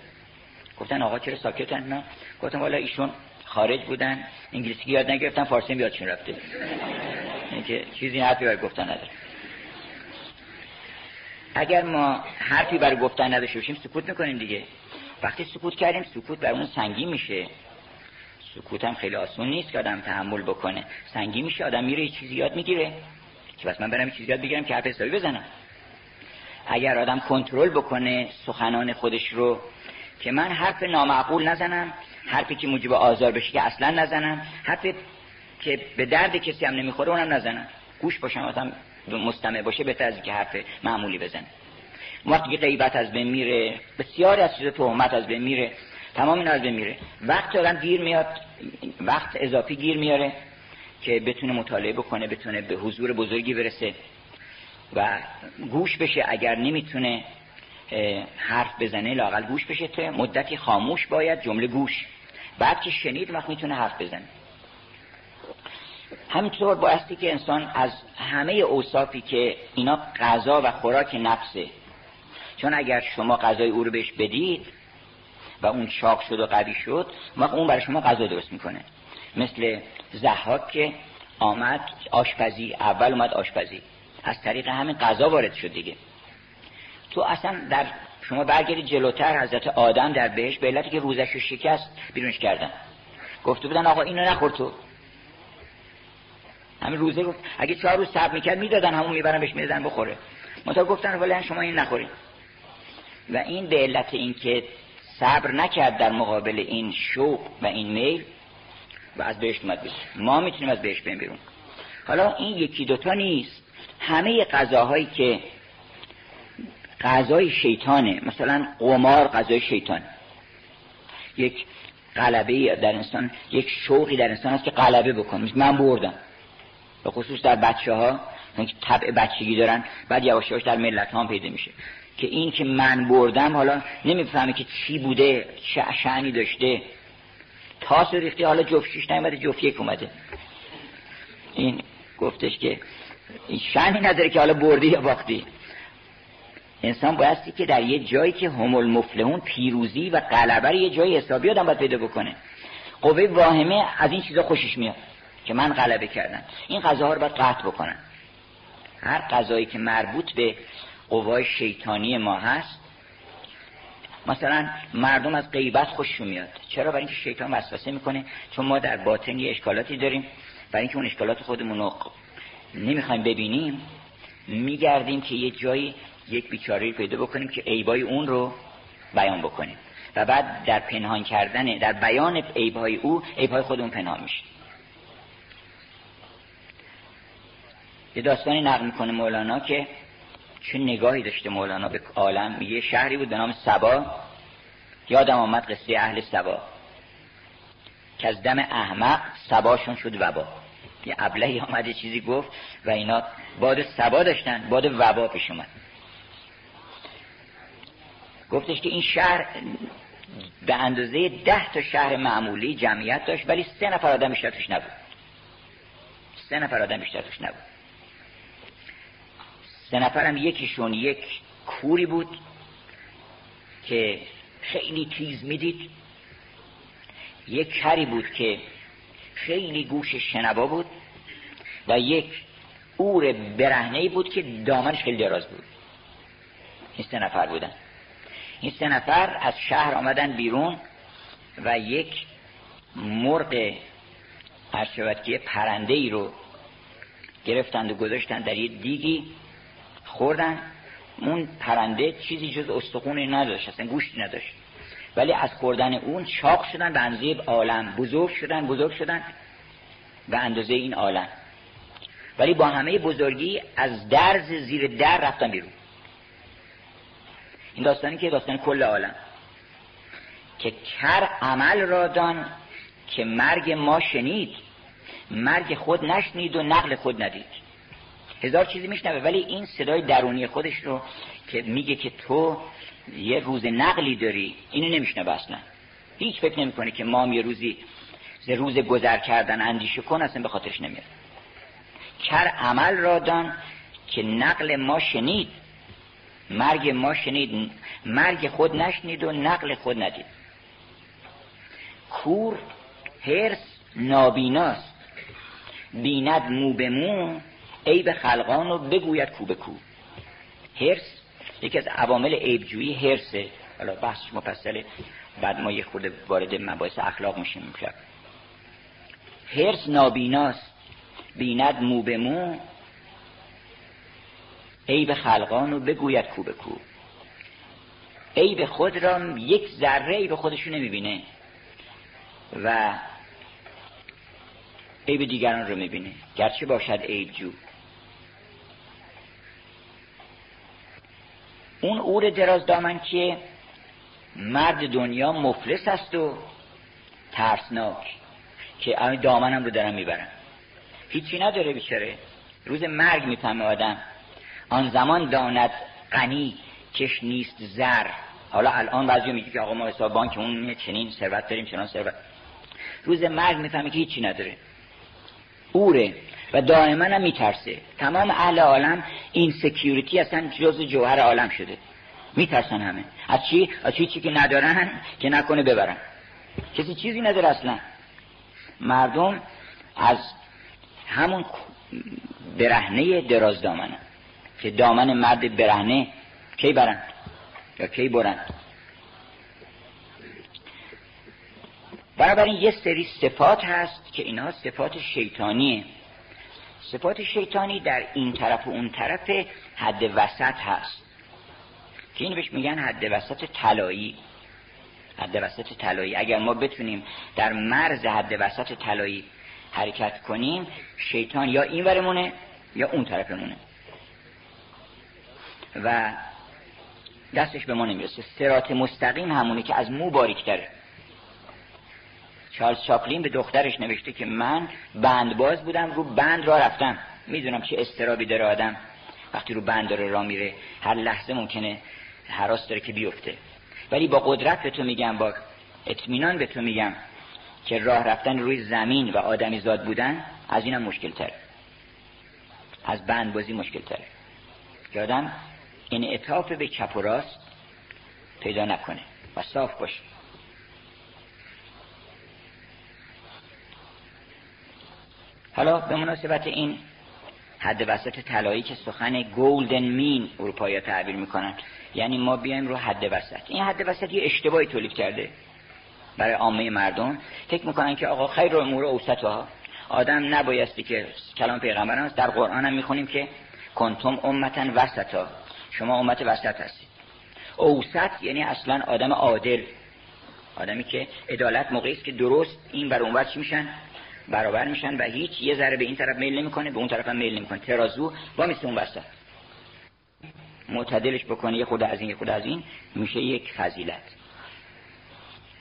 گفتن آقا چرا ساکتن نه. گفتم والا ایشون خارج بودن. انگلیسی یاد نگرفتن فارسی یادشون رفته. اینکه چیزی حرفی برای گفتن نداره. اگر ما حرفی برای گفتن نداشته باشیم سکوت می‌کنیم دیگه. وقتی سکوت کردیم سکوت برامون سنگین میشه. سکوت هم خیلی آسون نیست که آدم تحمل بکنه. سنگین میشه آدم میره چیزی یاد می‌گیره. که بس من برم چیزی یاد بگیرم که حرف حسابی بزنم. اگر آدم کنترل بکنه سخنان خودش رو که من حرف نامعقول نزنم حرفی که موجب آزار بشه که اصلا نزنم حرفی که به درد کسی هم نمی‌خوره اونم نزنم. گوش باشم آدم مستمع باشه بهتر از که حرف معمولی بزنه. وقتی که غیبت از بین میره بسیاری از چیز تهمت از بین میره تمام این از بین میره. وقت آدم گیر میاد وقت اضافی گیر میاره که بتونه مطالعه بکنه بتونه به حضور بزرگی برسه. و گوش بشه اگر نمی‌تونه حرف بزنه لاقل گوش بشه که مدتی خاموش باید جمله گوش. بعد که شنید وقت می‌تونه حرف بزنه. همینطور بایستی که انسان از همه اوصافی که اینا غذا و خوراک نفسه چون اگر شما غذای او رو بهش بدید و اون چاق شد و قوی شد وقت اون برای شما غذا درست می‌کنه. مثل زحاک که آمد آشپزی اول اومد آشپزی. از طریق همین غذا وارد شد دیگه. تو اصلا در شما برگردید جلوتر حضرت آدم در بهش به علتی که روزش رو شکست بیرونش کردن. گفته بودن آقا اینو نخور تو. همین روزه گفت اگه چهار روز صبر می‌کرد می‌دادن همون می‌برن بهش می‌دادن بخوره. متا گفتن ولی شما این نخورید و این به علت اینکه صبر نکرد در مقابل این شوق و این میل و از بهش اومد بیرون. ما می‌تونیم از بهش بیم بیرون. حالا این یکی دوتا نیست. همه غذاهایی که غذای شیطانه مثلا قمار غذای شیطان یک غلبه در انسان یک شوقی در انسان هست که غلبه بکنه. من بردم. به خصوص در بچه ها که طبع بچگی دارن بعد یواش یواش در ملت ها پیدا میشه. که این که من بردم حالا نمی‌فهمه که چی بوده چه شعنی داشته. تاس ریختی حالا جفت شیش نیمده جفت یک اومده. این گفتش که شعنی نداره که حالا بردی یا باختی. انسان بایستی که در یه جایی که هم المفلحون پیروزی و غلبه یه جایی حسابی آدم باید پیدا بکنه. قوه واهمه از این چیزا خوشش میاد که من غلبه کردم. این غذاها رو باید قطع بکنن هر غذایی که مربوط به قوای شیطانی ما هست مثلا مردم از غیبت خوششون میاد. چرا؟ برای اینکه شیطان وسوسه می‌کنه. چون ما در باطن یه اشکالاتی داریم. برای اینکه اون اشکالات خودمون رو نمی‌خوایم ببینیم. میگردیم که یه جایی یک بیچاره پیدا بکنیم که عیبای اون رو بیان بکنیم. و بعد در پنهان کردن در بیان عیبهای او عیبهای خودمون پنهان میشه. یه داستانی نقل می‌کنه مولانا که چه نگاهی داشته مولانا به عالم. یه شهری بود به نام سبا. یادم آمد قصه اهل سبا. که از دم احمق سباشون شد وبا. یه ابلهی آمده چیزی گفت و اینا باد سبا داشتن باد وبا پیش اومد. گفتش که این شهر به اندازه ده تا شهر معمولی جمعیت داشت ولی سه نفر آدم بیشتر توش نبود. سه نفر آدم بیشتر توش نبود. سه نفرم یکیشون یک کوری بود که خیلی تیز می‌دید. یک کری بود که خیلی گوش شنوا بود و یک اور برهنه بود که دامنش خیلی دراز بود. این سه نفر بودن. این سه نفر از شهر آمدن بیرون و یک مرغ هر که پرنده ای رو گرفتند و گذاشتن در یه دیگی خوردن. اون پرنده چیزی جز استخونی نداشت اصلا گوشتی نداشت. ولی از خوردن اون چاق شدن به اندازه عالم. بزرگ شدن بزرگ شدن به اندازه این عالم. ولی با همه بزرگی از درز زیر در رفتن بیرون. این داستانی که داستان کل عالم. که کر عمل را دان که مرگ ما شنید. مرگ خود نشنید و نقل خود ندید. هزار چیزی میشنوه ولی این صدای درونی خودش رو که میگه که تو یه روز نقلی داری. اینو نمیشنوه اصلا. هیچ فکر نمی‌کنه که ما یه روزی روز گذر کردن اندیشه کن اصلا به خاطرش نمیاد. کر عمل را دان که نقل ما شنید. مرگ ما شنید. مرگ خود نشنید و نقل خود ندید. کور هرس نابیناست. بیند مو به مو عیب خلقان رو بگوید کو به کو. هرس یکی از عوامل عیبجویی هرسه حالا بحثش مفصله بعد ما یه خورده وارد مباحث اخلاق میشیم امشب. هرس نابیناست. بیند مو به مو. عیب خلقان رو بگوید کو به کو. عیب خود را یک ذره عیب خودشو نمی‌بینه. و عیب دیگران رو می‌بینه. گرچه باشد عیب جو اون اور دراز دامن که مرد دنیا مفلس است و ترسناک که دامنم رو دارم می‌برم. هیچی نداره بیچاره. روز مرگ می‌فهمه آدم. آن زمان داند غنی کش نیست زر. حالا الان بعضی میگه که آقا ما حساب بانک اون چنین ثروت داریم چنان ثروت. روز مرگ می‌فهمه که هیچی نداره. اوره. و دائما هم میترسه. تمام اهل عالم این سکیوریتی اصلا جز جوهر عالم شده. میترسن همه. از چی؟ از چی چی که ندارن که نکنه ببرن. کسی چیزی نداره اصلا. مردم از همون برهنه دراز دامنه که دامن مرد برهنه کی برن؟ یا کی برن؟ بنابراین یه سری صفات هست که اینها صفات شیطانیه. صفات شیطانی در این طرف و اون طرف حد وسط هست. که این بهش میگن حد وسط طلایی. حد وسط طلایی. اگر ما بتونیم در مرز حد وسط طلایی حرکت کنیم شیطان یا این ورمونه یا اون طرفمونه. و دستش به ما نمی‌رسه. سرات مستقیم همونه که از مو باریک داره چارلز چاپلین به دخترش نوشته که من بندباز بودم رو بند را رفتم. می‌دونم چه استرابی داره آدم. وقتی رو بند داره را میره. هر لحظه ممکنه حراس داره که بیفته. ولی با قدرت به تو میگم با اطمینان به تو میگم که راه رفتن روی زمین و آدمی زاد بودن از اینم مشکل تره از بندبازی مشکل تره که آدم انعطاف به چپ و راست پیدا نکنه و صاف باشه حالا به مناسبت این حد وسط طلایی که سخن گولدن مین اروپایی تعبیر می‌کنن. یعنی ما بیایم رو حد وسط. این حد وسط یه اشتباهی تولید کرده برای عامه مردم. فکر می‌کنن که آقا خیر امور اوسطها. آدم نبایستی که کلام پیغمبر هست. در قرآن هم می‌خونیم که کنتم امتا وسطا. شما امت وسط هستید. اوسط یعنی اصلا آدم عادل. آدمی که عدالت موقعی است که درست این بر اونور چی میشن؟ برابر میشن و هیچ یه ذره به این طرف میل نمی‌کنه به اون طرف هم میل نمی‌کنه. ترازو با مثل اون وسط. معتدلش بکنه یه خود از این یه خود از این میشه یک فضیلت.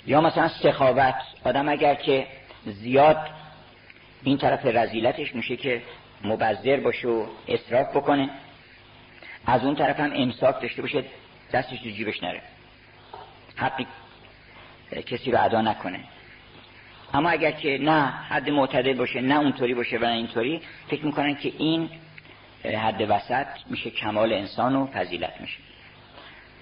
یا مثلا سخاوت. آدم اگر که زیاد این طرف رزیلتش میشه که مبذر باشه و اصراف بکنه از اون طرف هم انصاف داشته باشه دستش تو جیبش نره. حقی کسی رو ادا نکنه. اما اگر که نه حد معتدل باشه نه اونطوری باشه و نه اینطوری فکر می‌کنن که این حد وسط میشه کمال انسان و فضیلت میشه.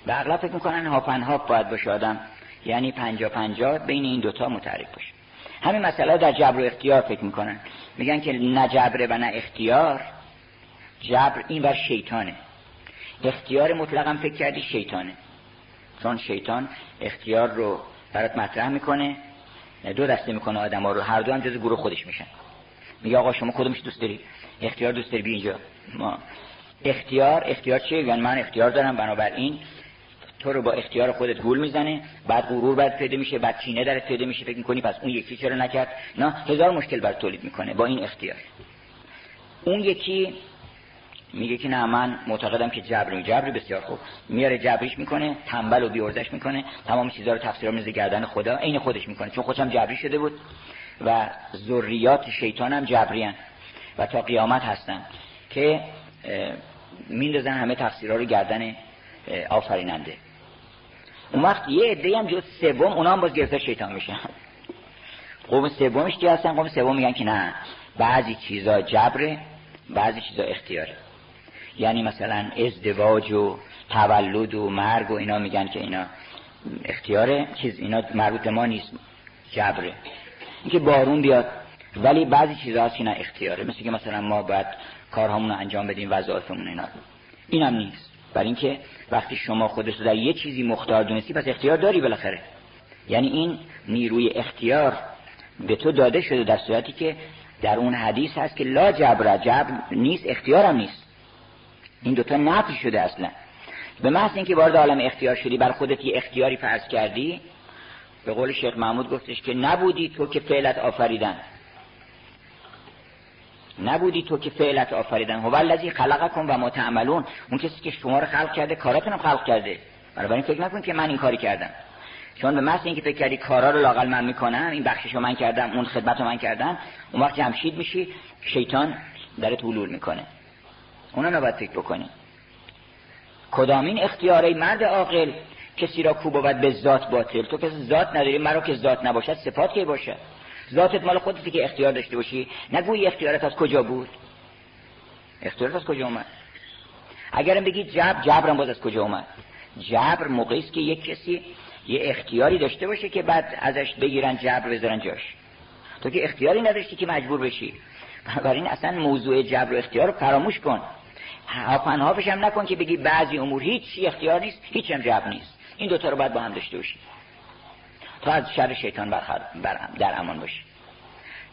و اغلب فکر می‌کنن هاپن هاپ باید باشه آدم یعنی پنجا پنجا بین این دوتا متعرف باشه. همین مسئله در جبر و اختیار فکر می‌کنن. میگن که نه جبره و نه اختیار جبر این بر شیطانه. اختیار مطلقا فکر کردی شیطانه. چون شیطان اختیار رو برات مطرح می‌کنه دو دسته می‌کنه آدم ها رو. هر دو هم جز گروه خودش میشن. میگه آقا شما کدومش دوست داری؟ اختیار دوست داری بی اینجا. ما. اختیار اختیار چیه؟ یعنی من اختیار دارم بنابراین تو رو با اختیار خودت گول می‌زنه. بعد غرور بعد پیدا میشه بعد کینه درت پیدا میشه فکر می‌کنی پس اون یکی چرا نکرد؟ نه هزار مشکل بر تولید می‌کنه با این اختیار. اون یکی میگه که نه من معتقدم که جبر جبر بسیار خوب. میاره جبریش می‌کنه تنبل و بیورزش می‌کنه. تمام چیزا رو تفسیر میز گردن خدا. عین خودش می‌کنه چون خودش جبری شده بود و ذریات شیطان هم جبریان و تا قیامت هستن که میندازن همه تفسیرها رو گردن آفریننده. اون وقت یه عده هم جز سوم اونا هم باز گرفتار شیطان میشن. قوم سومش کی هستن؟ قوم سوم میگن که نه بعضی چیزا جبره بعضی چیزا اختیاره. یعنی مثلا ازدواج و تولد و مرگ و اینا میگن که اینا اختیاره. چیز اینا مربوط ما نیست. جبره اینکه بارون بیاد. ولی بعضی چیزا هست اینا اختیاره. مثل که مثلا ما باید کارهامون رو انجام بدیم وظایفمون اینا. اینم نیست. برای اینکه وقتی شما خودت در یه چیزی مختار دونستی پس اختیار داری بالاخره. یعنی این نیروی اختیار به تو داده شده در صورتی که در اون حدیث هست که لا جبر جبر نیست اختیارم نیست. این دوتا نفی شده اصلا. به محض اینکه وارد عالم اختیار شدی بر خودت یه اختیاری فرض کردی به قول شیخ محمود گفتش که نبودی تو که فعلت آفریدن. نبودی تو که فعلت آفریدن. هو الذی خلقکم و ما تعملون. اون کسی که شما رو خلق کرده کاراتون خلق کرده. این فکر نکن که من این کاری کردم. چون به محض اینکه فکر کردی کارا رو لاقل من می‌کنم این بخششو من کردم اون خدمت رو من کردم اون وقت جمشید میشی شیطان در حلول می‌کنه. اونا نباید فکر بکنی کدامین اختیاره مرد عاقل؟ کسی را کو بود به ذات باطل؟ تو کسی ذات نداری مرا که ذات نباشد صفات که باشه ذاتت مال خودتی که اختیار داشته باشی. نگویی اختیارت از کجا بود؟ اختیارت از کجا اومد؟ اگرم بگی جبر جبرم باز از کجا اومد؟ جبر موقعی است که یک کسی یه اختیاری داشته باشه که بعد ازش بگیرن جبر بذارن جاش. تو که اختیاری نداشتی که مجبور بشی. بنابراین اصلا موضوع جبر و اختیار رو فراموش کن. هاپنهافش هم نکن که بگی بعضی امور هیچ اختیار نیست هیچ هم جبر نیست. این دوتا رو باید با هم داشته باشی تا از شر شیطان در امان باشی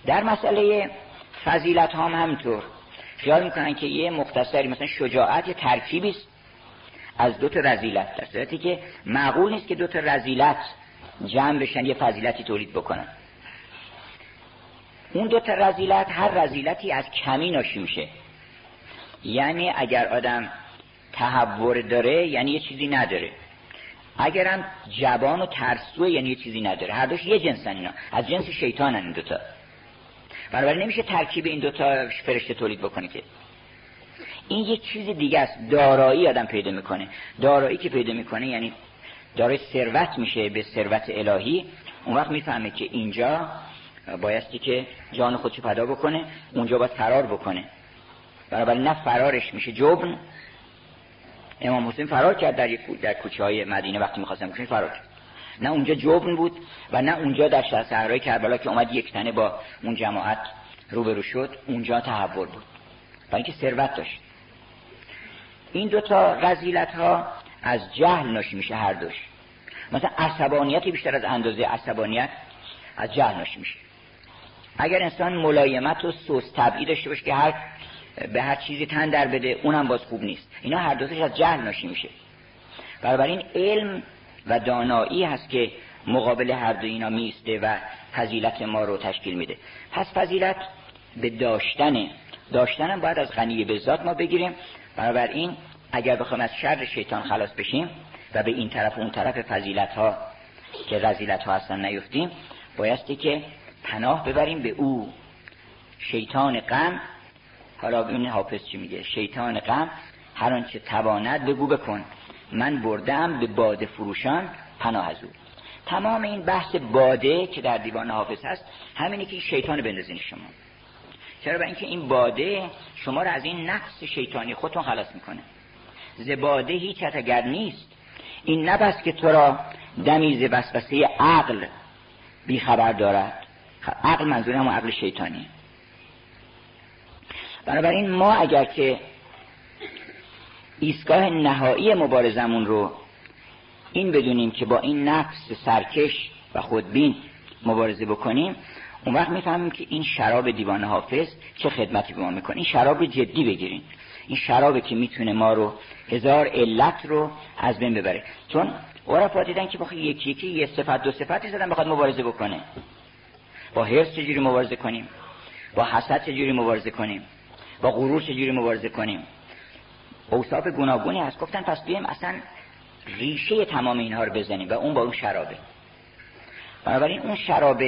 در مسئله فضیلت هم همینطور. خیال می‌کنن که یه مختصری مثلا شجاعت یه ترکیبی است. از دو تا رزیلت در صورتی که معقول نیست که دو تا رزیلت جمع بشن یه فضیلتی تولید بکنن. اون دو تا رزیلت هر رزیلتی از کمی ناشی میشه. یعنی اگر آدم تحور داره یعنی یه چیزی نداره. اگرم جبان و ترسوه یعنی یه چیزی نداره. هر دوش یه جنسن اینا. از جنس شیطانن این دوتا. بنابراین نمیشه ترکیب این دوتا فرشته تولید بکنه که. این یه چیز دیگه است. دارایی آدم پیدا می‌کنه. دارایی که پیدا می‌کنه یعنی دارای ثروت میشه به ثروت الهی. اون وقت می‌فهمه که اینجا بایستی که جان خودشو پیدا بکنه اونجا باید فرار بکنه. بنابراین نه فرارش میشه. جبن امام حسین فرار کرد در, در کوچه های مدینه وقتی می‌خواستم کشن فرار کرد. نه اونجا جبن بود و نه اونجا در صحرای کربلا که اومد یک تنه با اون جماعت روبرو شد اونجا تحول بود. برای اینکه ثروت داشت. این دوتا غزیلت ها از جهل ناشی میشه هر دوش. مثلا عصبانیت بیشتر از اندازه عصبانیت از جهل ناشی میشه. اگر انسان ملایمت و سوس طبعی داشته باشه که هر به هر چیزی تن در بده اونم باز خوب نیست. اینا هر دوتش از جهل ناشی میشه. این علم و دانایی هست که مقابل هر دو اینا میسته و فضیلت ما رو تشکیل میده. پس فضیلت به داشتن داشتنم باید از غنی به ذات ما بگیریم. این اگر بخوایم از شر شیطان خلاص بشیم و به این طرف و اون طرف فضیلت ها که رزیلت ها هستن نیفتیم بایستی که پناه ببریم به او. شیطان غم حالا این حافظ چی میگه؟ شیطان غم هر آنچه تواند بگو بکن. من بردم به باده فروشان پناه از او. تمام این بحث باده که در دیوان حافظ هست همینی که شیطان بندازین شما. چرا؟ برای اینکه این باده شما رو از این نفس شیطانی خودتون خلاص می‌کنه. ز باده هیچ اگر نیست. این نبست که تو را دمیز وسوسه عقل بیخبر دارد. عقل منظور هم عقل شیطانی. بنابراین ما اگر که ایستگاه نهایی مبارزمون رو این بدونیم که با این نفس سرکش و خودبین مبارزه بکنیم اون وقت می‌فهمیم که این شراب دیوان حافظ چه خدمتی به ما می‌کنه. این شراب جدی بگیریم. این شرابی که می‌تونه ما رو هزار علت رو از بین ببره. چون عرفا دیدن که بخواه یکی یکی یه صفت دو صفتی زدن بخواد مبارزه بکنه. با حرص چجوری مبارزه کنیم؟ با حسد چجوری مبارزه کنیم؟ با غرور چجوری مبارزه کنیم؟ اوصاف گوناگونی هست. گفتن پس بیایم اصلا ریشه تمام اینها رو بزنیم و اون با اون شرابه. بنابراین اون شراب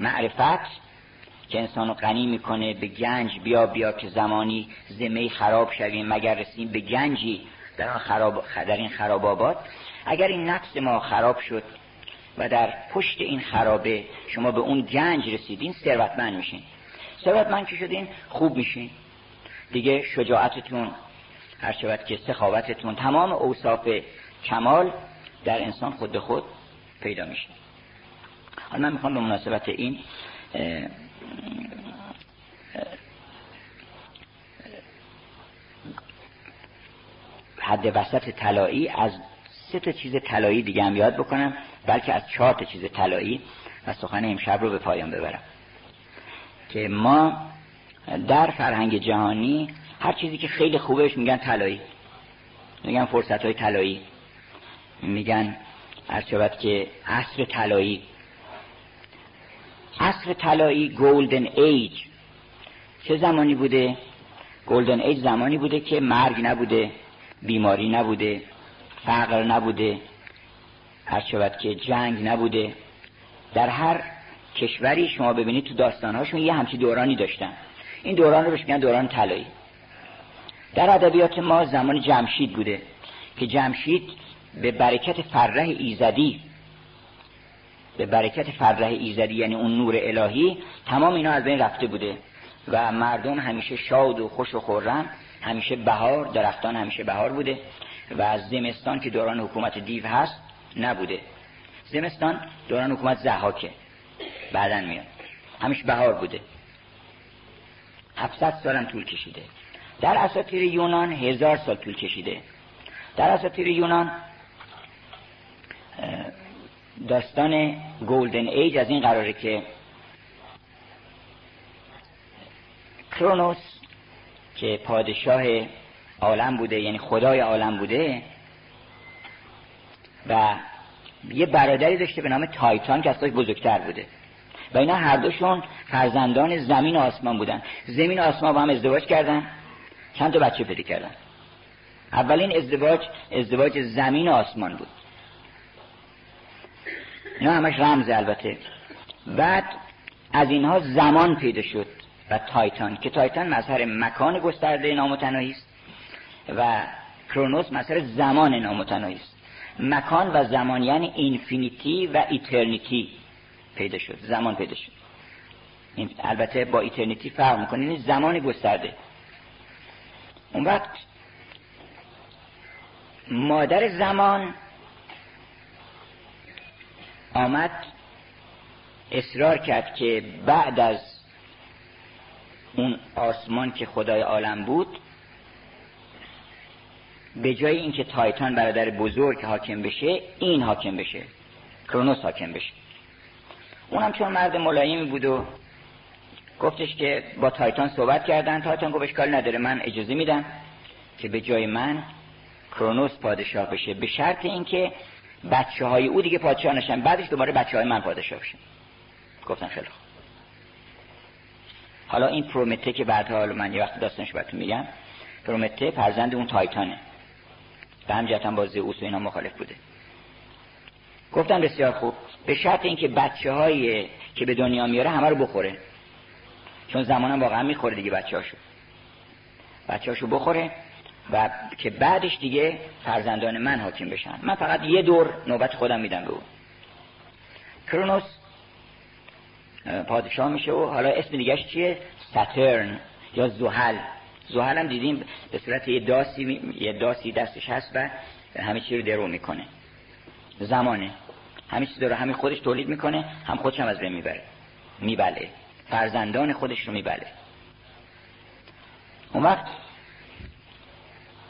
معرفت که انسان رو غنی می‌کنه به گنج بیا بیا که زمانی زمه خراب شویم مگر رسیم به گنجی در, خراب در این خراب آباد؟ اگر این نفس ما خراب شد و در پشت این خرابه شما به اون گنج رسیدین ثروتمند میشین. ثروتمند که شدین خوب میشین. دیگه شجاعتتون هر شود که سخاوتتون تمام اوصاف کمال در انسان خود به خود پیدا میشه. حالا من می‌خوام به مناسبت این حد وسط طلایی از سه تا چیز طلایی دیگه هم یاد بکنم بلکه از چهار تا چیز طلایی و سخن امشب رو به پایان ببرم. که ما در فرهنگ جهانی هر چیزی که خیلی خوبش میگن طلایی. میگن فرصت های طلایی. میگن هر که عصر طلایی. عصر طلایی گولدن ایج چه زمانی بوده؟ گولدن ایج زمانی بوده که مرگ نبوده بیماری نبوده فقر نبوده. هر شود که جنگ نبوده. در هر کشوری شما ببینید تو داستانهاشون یه همچی دورانی داشتن. این دوران رو بهش میگن دوران طلایی. در ادبیات ما زمان جمشید بوده که جمشید به برکت فرح ایزدی به برکت فرح ایزدی یعنی اون نور الهی تمام اینا از بین رفته بوده و مردم همیشه شاد و خوش و خورم همیشه بهار درختان همیشه بهار بوده و از زمستان که دوران حکومت دیو هست نبوده. زمستان دوران حکومت زحاکه بعدا میاد. همیشه بهار بوده. 700 سالم طول کشیده. در اساطیر یونان هزار سال طول کشیده. در اساطیر یونان داستان گولدن ایج از این قراره که کرونوس که پادشاه عالم بوده یعنی خدای عالم بوده و یه برادری داشته به نام تایتان که از بزرگتر بوده. و اینا هر دوشون فرزندان زمین و آسمان بودن. زمین و آسمان با هم ازدواج کردن. چند تا بچه پیدا کردن. اولین ازدواج ازدواج زمین و آسمان بود. اینا همش رمز البته. بعد از اینها زمان پیدا شد و تایتان که تایتان مظهر مکان گسترده نامتناهی است و کرونوس مظهر زمان نامتناهی است. مکان و زمان یعنی infinity و eternity. پیدا شد زمان پیدا شد. این البته با eternity فرق می‌کنه یعنی زمان گسترده. اون وقت مادر زمان آمد اصرار کرد که بعد از اون آسمان که خدای عالم بود به جای اینکه تایتان برادر بزرگ حاکم بشه این حاکم بشه کرونوس حاکم بشه. اونم چون مرد ملایمی بود و گفتش که با تایتان صحبت کردن. تایتان گفت اشکال نداره من اجازه میدم که به جای من کرونوس پادشاه بشه به شرط اینکه بچه های او دیگه پادشاه نشن. بعدش دوباره بچه های من پادشاه بشن. گفتن خیلی خوب. حالا این پرومته که بعدها حالا من یه وقت داستانش براتون میگم. پرومته فرزند اون تایتانه. به هم با زئوس و اینا مخالف بوده. گفتن بسیار خوب. به شرط اینکه بچه های که به دنیا میاره همه رو بخوره. چون زمانم واقعا می‌خوره دیگه بچه هاشو بچه هاشو بخوره و که بعدش دیگه فرزندان من حاکم بشن. من فقط یه دور نوبت خودم میدم به او. کرونوس پادشاه میشه و حالا اسم دیگهش چیه؟ ساترن یا زحل. زحل هم دیدیم به صورت یه داسی یه داسی دستش هست و همه چی رو درو می‌کنه. زمانه. همه چیز داره همه خودش تولید می‌کنه هم خودش هم از بین می‌بره. میبله. فرزندان خودش رو میبله. اون وقت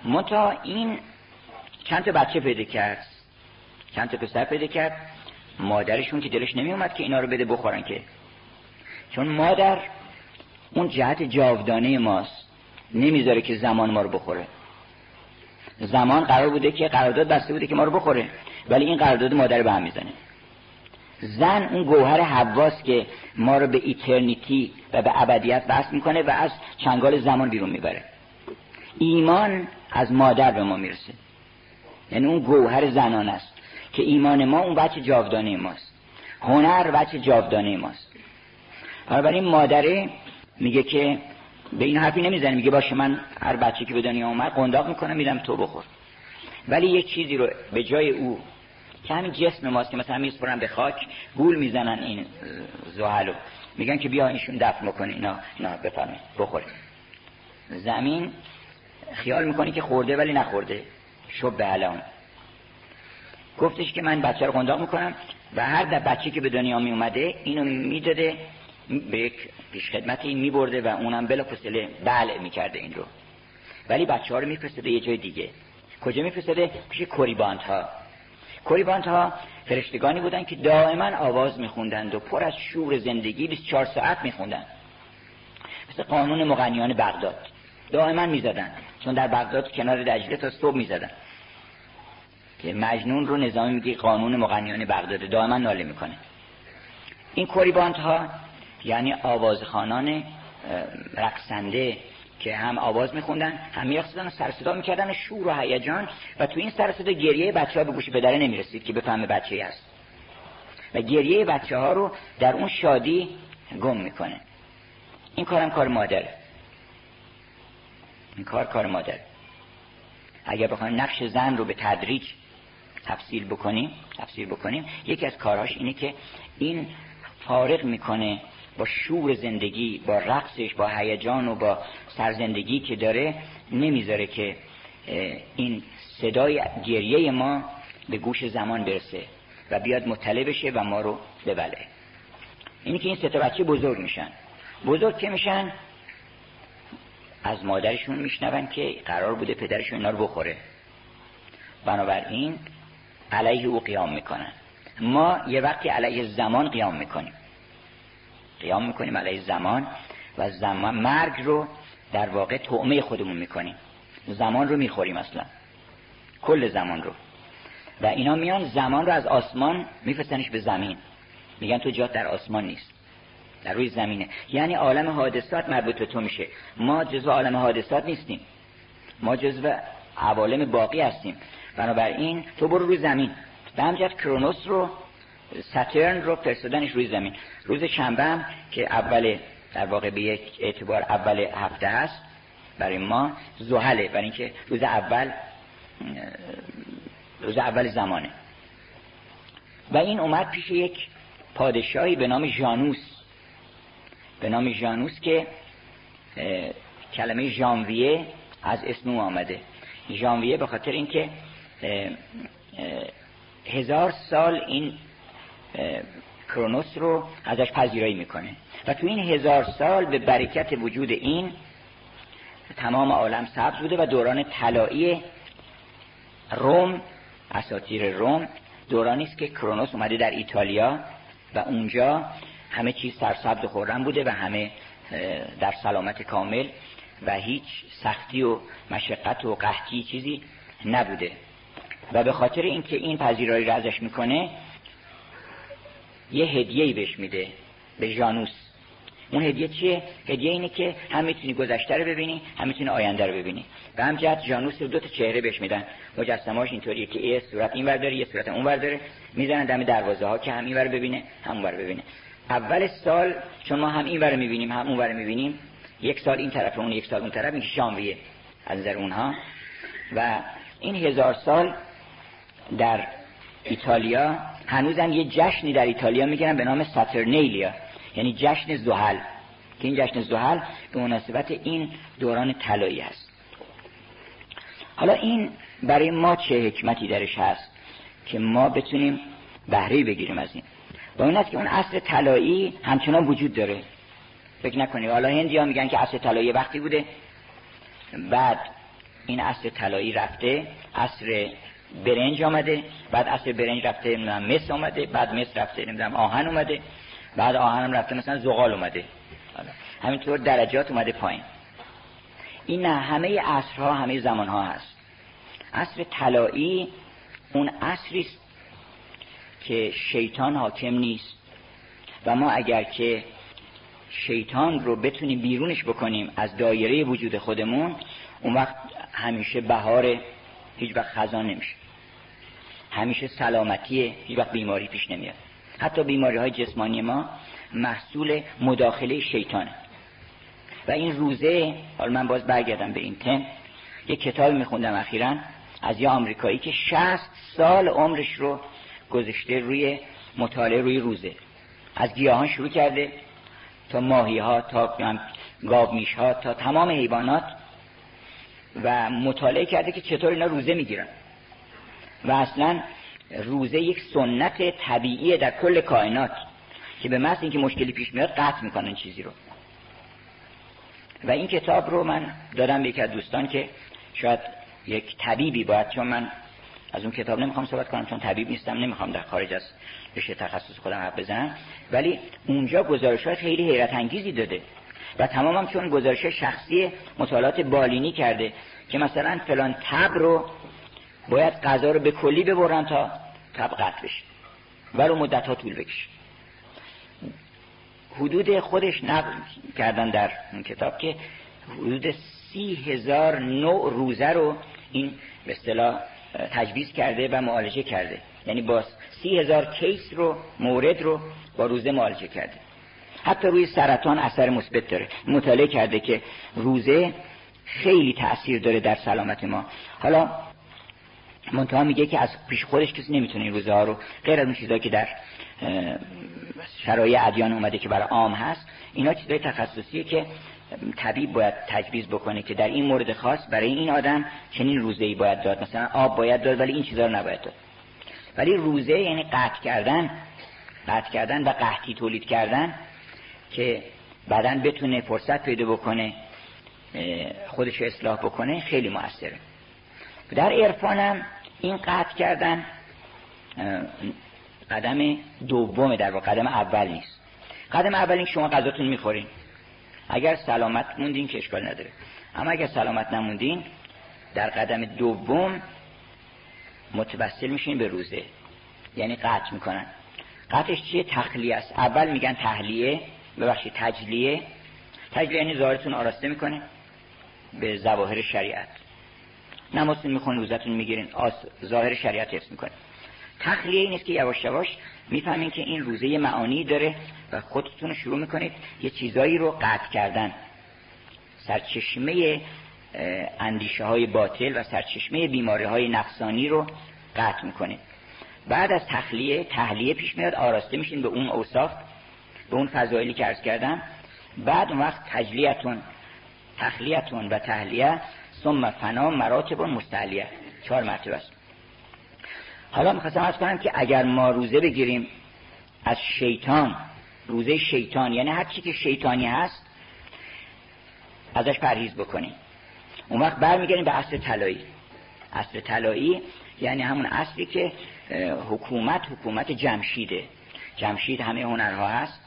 منتها این چند تا بچه پیدا کرد. چند تا پسر پیدا کرد. مادرشون که دلش نمی اومد که اینا رو بده بخورن که. چون مادر اون جهت جاودانه ماست. نمی‌ذاره که زمان ما رو بخوره. زمان قرار بوده که قرارداد بسته بوده که ما رو بخوره. ولی این قرارداد مادر به هم می‌زنه. زن اون گوهر حواس که ما رو به ایترنیتی و به ابدیت بس می‌کنه و از چنگال زمان بیرون می‌بره. ایمان از مادر به ما می‌رسه. یعنی اون گوهر زنان است که ایمان ما اون بچه جاودانه ماست. هنر بچه جاودانه ماست. بنابراین مادره میگه که به این حرفی نمی‌زنه. میگه باشه من هر بچه که به دنیا اومد قنداق می‌کنم میدم تو بخور. ولی یک چیزی رو به جای او که همین جسم ماست که مثلا میسپرن به خاک گول می‌زنن این زحلو میگن که بیا اینشون دفن بکنی اینا اینا بفرمایید بخورید زمین خیال می‌کنی که خورده ولی نخورده. شب به الان. گفتش که من بچه رو قنداق می‌کنم و هر در بچه که به دنیا می اومده اینو می‌داده به یک پیش خدمتی میبرده و اونم بلا فسله بله می‌کرده این رو. ولی بچه ها رو میفرستده یه جای دیگه. کجا میفرستده پیش کوریبانت ها کوریبانت ها فرشتگانی بودن که دائما آواز میخوندند و پر از شور زندگی 24 ساعت میخوندن مثل قانون مغنیان بغداد. دائما می‌زدن چون در بغداد کنار دجله تا صبح می‌زدن که مجنون رو نظامی میگه قانون مغنیان بغداد. دائما ناله می‌کنه. این کوریبانت ها یعنی آوازخانان رقصنده که هم آواز میخوندن هم میرقصیدن و سرصدا می‌کردن شور و هیجان. و تو این سرصدا گریه بچه ها به گوش پدره نمی‌رسید که بفهمه بچه هست. و گریه بچه ها رو در اون شادی گم می‌کنه. این کارم کار مادره. این کار کار مادر. اگر بخوایم نقش زن رو به تدریج تفصیل بکنیم تفصیل بکنیم یکی از کارهاش اینه که این فارغ می‌کنه با شور زندگی با رقصش با هیجان و با سرزندگی که داره نمی‌ذاره که این صدای گریه ما به گوش زمان برسه و بیاد مطلع بشه و ما رو ببله. اینی که این سه بچه بزرگ میشن. بزرگ که میشن؟ از مادرشون میشنون که قرار بوده پدرشون اینا رو بخوره. بنابراین علیه او قیام می‌کنن. ما یه وقتی علیه زمان قیام می‌کنیم. قیام می‌کنیم علیه زمان و زمان مرگ رو در واقع تعمه خودمون می‌کنیم. زمان رو می‌خوریم اصلا. کل زمان رو. و اینا میان زمان رو از آسمان میفرستنش به زمین. میگن تو جات در آسمان نیست. در روی زمینه. یعنی عالم حادثات مربوط به تو میشه. ما جزو عالم حادثات نیستیم. ما جزو عوالم باقی هستیم. بنابراین تو برو روی زمین. به همجرد کرونوس رو ساترن رو فرستادنش روی زمین. روز شنبه هم که اول در واقع به یک اعتبار اول هفته هست برای ما زحله برای اینکه روز اول روز اول زمانه. و این اومد پیش یک پادشاهی به نام جانوس به نام جانوس که کلمه ژانویه از اسم آمده. ژانویه به خاطر اینکه هزار سال این کرونوس رو ازش پذیرایی می‌کنه. و تو این هزار سال به برکت وجود این تمام عالم سبز بوده و دوران طلایی روم اساطیر روم دورانی است که کرونوس اومده در ایتالیا و اونجا همه چیز سرسبز و خورم بوده و همه در سلامت کامل و هیچ سختی و مشقت و قحطی چیزی نبوده. و به خاطر اینکه این پذیرایی را ازش می‌کنه یه هدیه بهش میده به جانوس اون هدیه چیه؟ هدیه اینه که هم می‌تونی گذشته رو ببینی هم می‌تونی آینده رو ببینی. و همجهت جانوس رو دو تا چهره بهش میدن. مجسمهاش اینطوریه که یه صورت این داره یه صورت اون داره. می‌زنن دم دروازه ها که هم این ببینه هم اون ببینه. اول سال چون ما هم این ور می‌بینیم هم اون ور می‌بینیم یک سال این طرف اون یک سال اون طرف این شانویه از نظر اونها. و این هزار سال در ایتالیا هنوزم یه جشنی در ایتالیا می‌گیرن به نام ساترنیلیا. یعنی جشن زحل. که این جشن زحل به مناسبت این دوران طلایی است حالا این برای ما چه حکمتی درش هست که ما بتونیم بهره بگیریم از این؟ با این است که اون اصل طلایی همچنان وجود داره. فکر نکنید. حالا هندی ها میگن که اصل طلایی وقتی بوده. بعد این اصل طلایی رفته. اصر برنج آمده بعد اصل برنج رفته نمی‌دونم مس آمده بعد مس رفته نمی‌دونم آهن اومده بعد آهن رفته مثلا زغال اومده. همینطور درجات اومده پایین. این نه همه عصرها همه زمانها هست. عصر طلایی اون عصری است که شیطان حاکم نیست. و ما اگر که شیطان رو بتونیم بیرونش بکنیم از دایره وجود خودمون اون وقت همیشه بهار هیچ وقت خزان نمیشه. همیشه سلامتی هیچ وقت بیماری پیش نمیاد. حتی بیماری های جسمانی ما محصول مداخله شیطانه. و این روزه حالا من باز برگردم به این تم یک کتاب میخوندم اخیرا از یه آمریکایی که شست سال عمرش رو گذشته روی مطالعه روی روزه. از گیاهان شروع کرده تا ماهی ها تا گاب میش ها تا تمام حیوانات و مطالعه کرده که چطور اینا روزه می‌گیرن. و اصلا روزه یک سنت طبیعی در کل کائنات که به محض اینکه مشکلی پیش میاد قطع می‌کنن چیزی رو. و این کتاب رو من دادم به یک از دوستان که شاید یک طبیبی باید چون من از اون کتاب نمی‌خوام صحبت کنم چون طبیب نیستم نمی‌خوام در خارج از بشه تخصص خودم حرف بزنم. ولی اونجا گزارش های خیلی حیرت انگیزی داده. و تمامم چون گزارش شخصی مطالعات بالینی کرده که مثلا فلان تب رو باید غذا رو به کلی ببرن تا تب قطع بشه. ولو مدت ها طول بکشه. حدود خودش نقل کردن در اون کتاب که حدود سی هزار نوع روزه رو این به اصطلاح تجویز کرده و معالجه کرده. یعنی با سی هزار کیس رو مورد رو با روزه معالجه کرده. حتی روی سرطان اثر مثبت داره. مطالعه کرده که روزه خیلی تاثیر داره در سلامت ما. حالا منتها میگه که از پیش خودش کسی نمی‌تونه این روزه ها رو غیر از اون چیزایی که در شرایع ادیان اومده که برای عام هست اینا چیزای تخصصیه که طبیب باید تجویز بکنه که در این مورد خاص برای این آدم چنین روزه ای باید داد. مثلا آب باید داد ولی این چیزا رو نباید داد. ولی روزه یعنی قطع کردن قطع کردن و قحطی تولید کردن که بعدا بتونه فرصت پیدا بکنه خودش اصلاح بکنه خیلی موثره. در عرفانم این قطع کردن قدم دومه در واقع قدم اول نیست. قدم اول این شما غذاتون می‌خورین. اگر سلامت موندین که اشکال نداره. اما اگر سلامت نموندین در قدم دوم متوسل میشین به روزه. یعنی قطع می‌کنن. قطعش چیه؟ تخلیه است. اول میگن تحلیه ببخشید تجلیه. تجلیه یعنی ظاهرتون آراسته می‌کنه. به ظواهر شریعت. نمازتون می‌خونین روزتون می‌گیرین. ظاهر شریعت حفظ می‌کنه. تخلیه این است که یواش یواش می‌فهمین که این روزه معانی داره و خودتون رو شروع می‌کنید یه چیزایی رو قطع کردن. سرچشمه اندیشه های باطل و سرچشمه بیماری های نفسانی رو قطع می‌کنید. بعد از تخلیه تحلیه پیش میاد آراسته میشین به اون اوصاف به اون فضایلی که ارز کردم. بعد اون وقت تجلیتون تخلیتون و تحلیه ثم فنا مراتب مستعلیه. چهار مرتبه است. حالا می‌خواستم از کنم که اگر ما روزه بگیریم از شیطان روزه شیطان یعنی هر چی که شیطانی هست ازش پرهیز بکنیم. اون وقت برمیگردیم به اصل طلایی. اصل طلایی یعنی همون اصلی که حکومت حکومت جمشیده. جمشید همه هنرها هست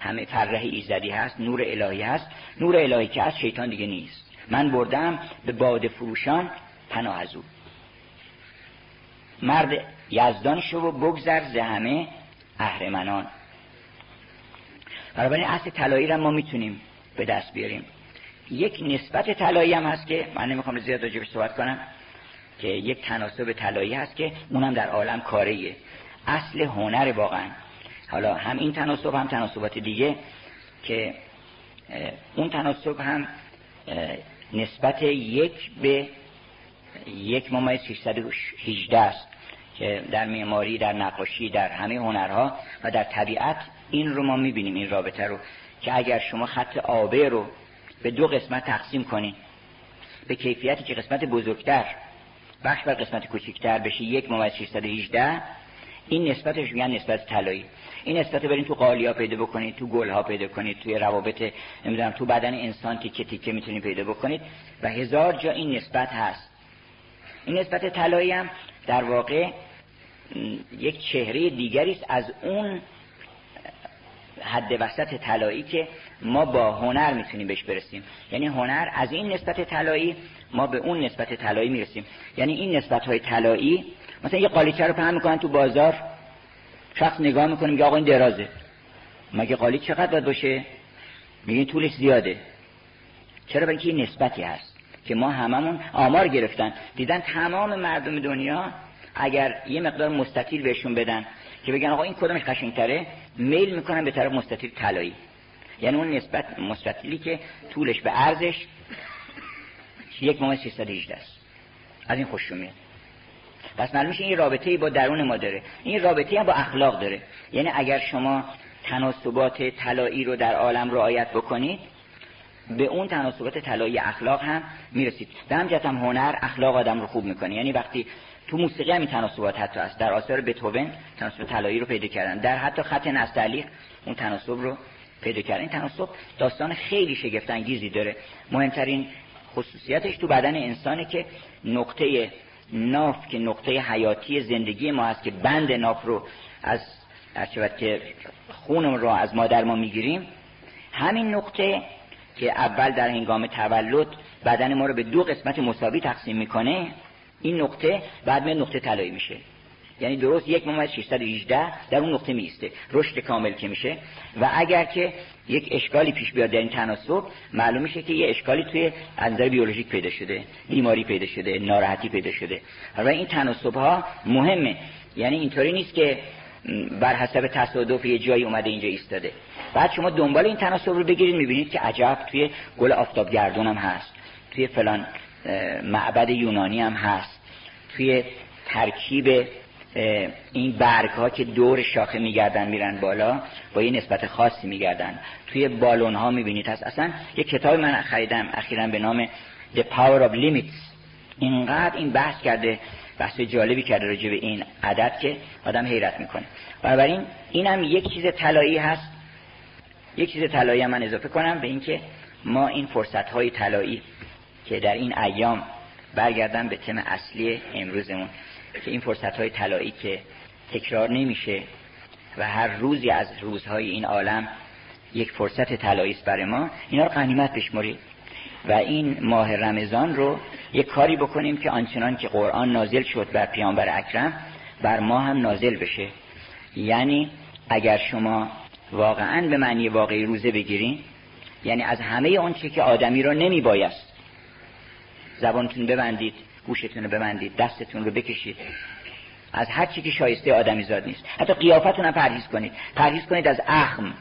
همه فرح ایزدی هست نور الهی هست. نور الهی که از شیطان دیگه نیست. من بردم به باد فروشان پناه از او. مرد یزدان شو و بگذر ز همه اهرمنان. بنابراین اصل طلایی را ما می‌تونیم به دست بیاریم. یک نسبت طلایی هم هست که من نمی‌خوام زیاد راجبش صحبت کنم که یک تناسب طلایی هست که اونم در عالم کاریه. اصل هنر واقعا. حالا هم این تناسب هم تناسبات دیگه که اون تناسب هم نسبت یک به یک ممیز 618 است که در معماری در نقاشی در همه هنرها و در طبیعت این رو ما می‌بینیم این رابطه رو که اگر شما خط آبه رو به دو قسمت تقسیم کنید به کیفیتی که قسمت بزرگتر بخش بر قسمت کوچکتر بشه یک ممیز 618 این نسبتش میگن نسبت طلایی. این نسبت برین تو قالیا پیدا بکنید تو گلها پیدا کنید توی روابط نمی‌دونم تو بدن انسان تیکه تیکه می‌تونید پیدا بکنید و هزار جا این نسبت هست. این نسبت طلایی هم در واقع یک چهره دیگری است از اون حد وسط طلایی که ما با هنر می‌تونیم بهش برسیم. یعنی هنر از این نسبت طلایی ما به اون نسبت طلایی می‌رسیم. یعنی این نسبت های طلایی مثلا یه قالیچه رو پهن می‌کنن تو بازار. شخص نگاه می‌کنه میگه آقا این درازه. مگه قالیچه چقدر باید باشه؟ میگین طولش زیاده. چرا؟ برای اینکه نسبتی هست که ما هممون آمار گرفتن. دیدن تمام مردم دنیا اگر یه مقدار مستطیل بهشون بدن که بگن آقا این کدومش قشنگتره میل می‌کنن به طرف مستطیل طلایی. یعنی اون نسبت مستطیلی که طولش به ارزش یک ممیز 318 است. از این خوششون میاد. پس معلوم این رابطه با درون ما داره. این رابطه هم با اخلاق داره. یعنی اگر شما تناسبات طلایی رو در عالم رعایت بکنید به اون تناسبات طلایی اخلاق هم می‌رسید. به همجت هم هنر اخلاق آدم رو خوب می‌کنه. یعنی وقتی تو موسیقی هم تناسبات حتی است. در آثار بتوون تناسب طلایی رو پیدا کردن. در حتی خط نستعلیق اون تناسب رو پیدا کردن. این تناسب داستان خیلی شگفت انگیزی داره. مهمترین خصوصیتش تو بدن انسانه که نقطه ناف که نقطه حیاتی زندگی ما هست که بند ناف رو از ارچبت که خونم رو از مادر ما می‌گیریم همین نقطه که اول در هنگام تولد بدن ما رو به دو قسمت مساوی تقسیم می‌کنه این نقطه بعد می نقطه طلایی میشه. یعنی درست یک ممیز 618 در اون نقطه میسته رشد کامل که میشه. و اگر که یک اشکالی پیش بیاد در این تناسب معلوم میشه که یه اشکالی توی نظر بیولوژیک پیدا شده بیماری پیدا شده ناراحتی پیدا شده. و این تناسب ها مهمه. یعنی اینطوری نیست که بر حسب تصادف یه جایی اومده اینجا ایستاده. بعد شما دنبال این تناسب رو بگیرید می‌بینید که عجب توی گل آفتاب گردون هم هست. توی فلان معبد یونانی هم هست. توی ترکیب این برگ ها که دور شاخه میگردن میرن بالا با یه نسبت خاصی میگردن. توی بالون ها می‌بینید هست. اصلا یه کتاب من خریدم اخیرا به نام The Power of Limits. اینقدر این بحث کرده بحث جالبی کرده راجع به این عدد که آدم حیرت می‌کنه. بنابراین این هم یک چیز طلایی هست. یک چیز طلایی من اضافه کنم به اینکه ما این فرصت های طلایی که در این ایام برگردم به تم اصلی امروزمون. که این فرصت های طلایی که تکرار نمیشه و هر روزی از روزهای این عالم یک فرصت طلایی است برای ما اینا رو غنیمت بشمرید و این ماه رمضان رو یک کاری بکنیم که آنچنان که قرآن نازل شد بر پیامبر اکرم بر ما هم نازل بشه. یعنی اگر شما واقعا به معنی واقعی روزه بگیرین یعنی از همه چی که آدمی رو نمی بایست زبانتون ببندید گوشتون رو ببندید دستتون رو بکشید. از هر چی که شایسته آدمی زاد نیست. حتی قیافتون هم پرهیز کنید. پرهیز کنید از اخم.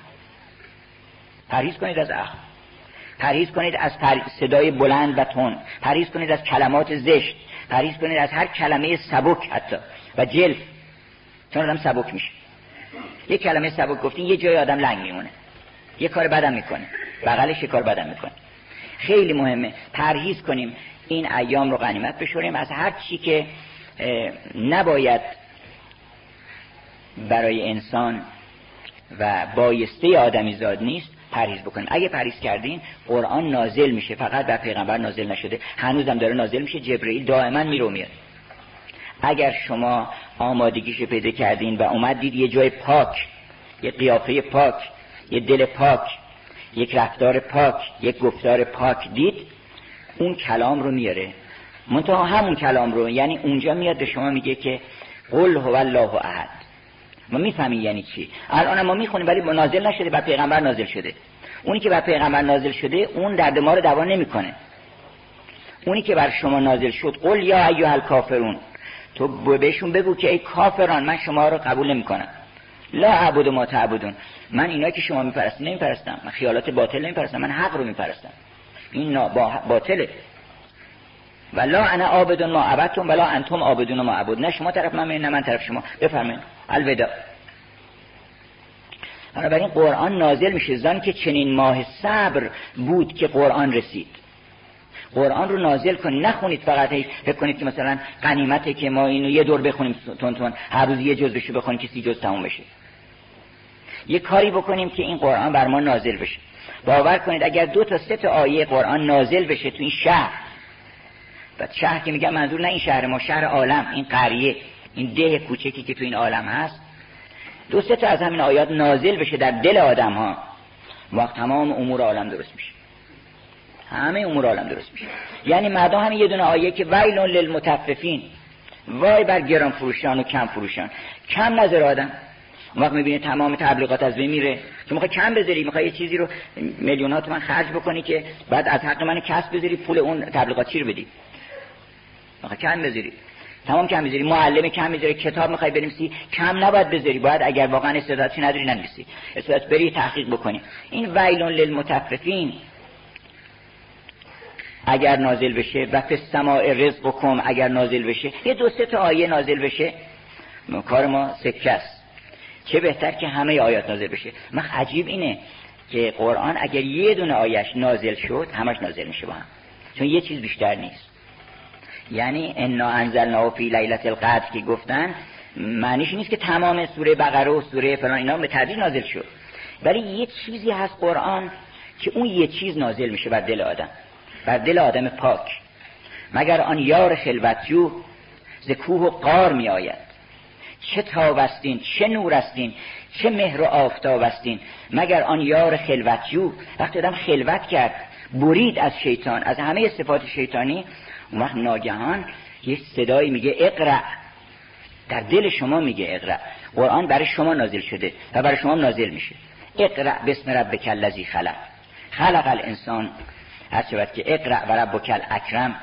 پرهیز کنید از اخم. پرهیز کنید از صدای بلند و تون پرهیز کنید از کلمات زشت. پرهیز کنید از هر کلمه سبک حتی. و جلف. چون آدم سبک میشه. یه کلمه سبک گفتین یه جای آدم لنگ میمونه. یه کار بدم می‌کنه. بغلش یه کار بدم می‌کنه. خیلی مهمه. پرهیز کنیم. این ایام رو غنیمت بشوریم. از هر چی که نباید برای انسان و بایسته آدمی زاد نیست پریز بکنیم. اگه پریز کردین قرآن نازل میشه. فقط بر پیغمبر نازل نشده. هنوزم داره نازل میشه. جبرئیل دائما میرو میاد. اگر شما آمادگیش پیدا کردین و اومدید یه جای پاک یه قیافه پاک یه دل پاک یک رفتار پاک یک گفتار پاک دید اون کلام رو میاره. منتها همون کلام رو یعنی اونجا میاد به شما میگه که قل هو الله احد. ما می‌فهمیم یعنی چی. الان ما می‌خونیم ولی نازل نشده بر پیغمبر نازل شده. اونی که بر پیغمبر نازل شده اون درد ما رو دوا نمی‌کنه. اونی که بر شما نازل شد قل یا ایها الکافرون. تو بهشون بگو که ای کافران من شما رو قبول نمی‌کنم. لا عبد ما تعبدون. من اینا که شما میپرستین نمیپرستم من خیالات باطل نمیپرستم من حق رو میپرستم این باطله. ولا انا عابد ما عبدتم ولا انتم عابدون ما عبد نه شما طرف من نه من طرف شما. بفرمایید. الوداع. بنابراین قرآن نازل میشه. زن که چنین ماه صبر بود که قرآن رسید. قرآن رو نازل کنید نخونید فقط. فکر کنید که مثلا قنیمته که ما اینو یه دور بخونیم تون تون هر روز یه جز بشه بخونیم که سی جز تموم بشه. یه کاری بکنیم که این قرآن بر ما نازل بشه. باور کنید اگر دو تا سه تا آیه قرآن نازل بشه تو این شهر و شهر که میگم منظور نه این شهر ما شهر عالم این قریه این ده کوچکی که تو این عالم هست دو سه تا از همین آیات نازل بشه در دل آدم ها وقت تمام امور عالم درست میشه. همه امور عالم درست میشه. یعنی مردم همین یه دونه آیه که ویل للمتففین وای بر گران فروشان و کم فروشان کم نظر آدم. اون وقت می‌بینی تمام تبلیغات از بین میره تو می‌خوای کم بذاری؟ می‌خوای یه چیزی رو میلیون ها تومن خرج بکنی که بعد از حق من کسب بذاری پول اون تبلیغاتی رو بدی؟ می‌خوای کم بذاری. تمام کم بذاری. معلم کم بذاری کتاب می‌خوای بنویسی. کم نباید بذاری. باید اگر واقعا استعدادی نداری ننویسی. استعداد بری تحقیق بکنی. این ویلون للمتففین. اگر نازل بشه و فی السماء رزقکم اگر نازل بشه. یه دو سه تا آیه نازل بشه. کار ما سکه است. چه بهتر که همه آیات نازل بشه. من عجیب اینه که قرآن اگر یه دونه آیش نازل شد همش نازل میشه با هم. چون یه چیز بیشتر نیست. یعنی انا انزلنا فی لیلت القدر که گفتن معنیش نیست که تمام سوره بقره و سوره فلان اینا به تدریج نازل شد. ولی یه چیزی هست قرآن که اون یه چیز نازل میشه بر دل آدم. بر دل آدم پاک. مگر آن یار خلوتجو ز کوه و قار می آید چه تاب استین چه نور استین چه مهر و آفتاب استین مگر آن یار خلوتجو؟ وقتی آدم خلوت کرد برید از شیطان از همه صفات شیطانی. اون وقت ناگهان یه صدایی میگه اقرع در دل شما میگه اقرع قرآن برای شما نازل شده و برای شما نازل میشه. اقرع بسم ربک الذی خلق. خلق الانسان. هر که اقرع و ربک الاکرم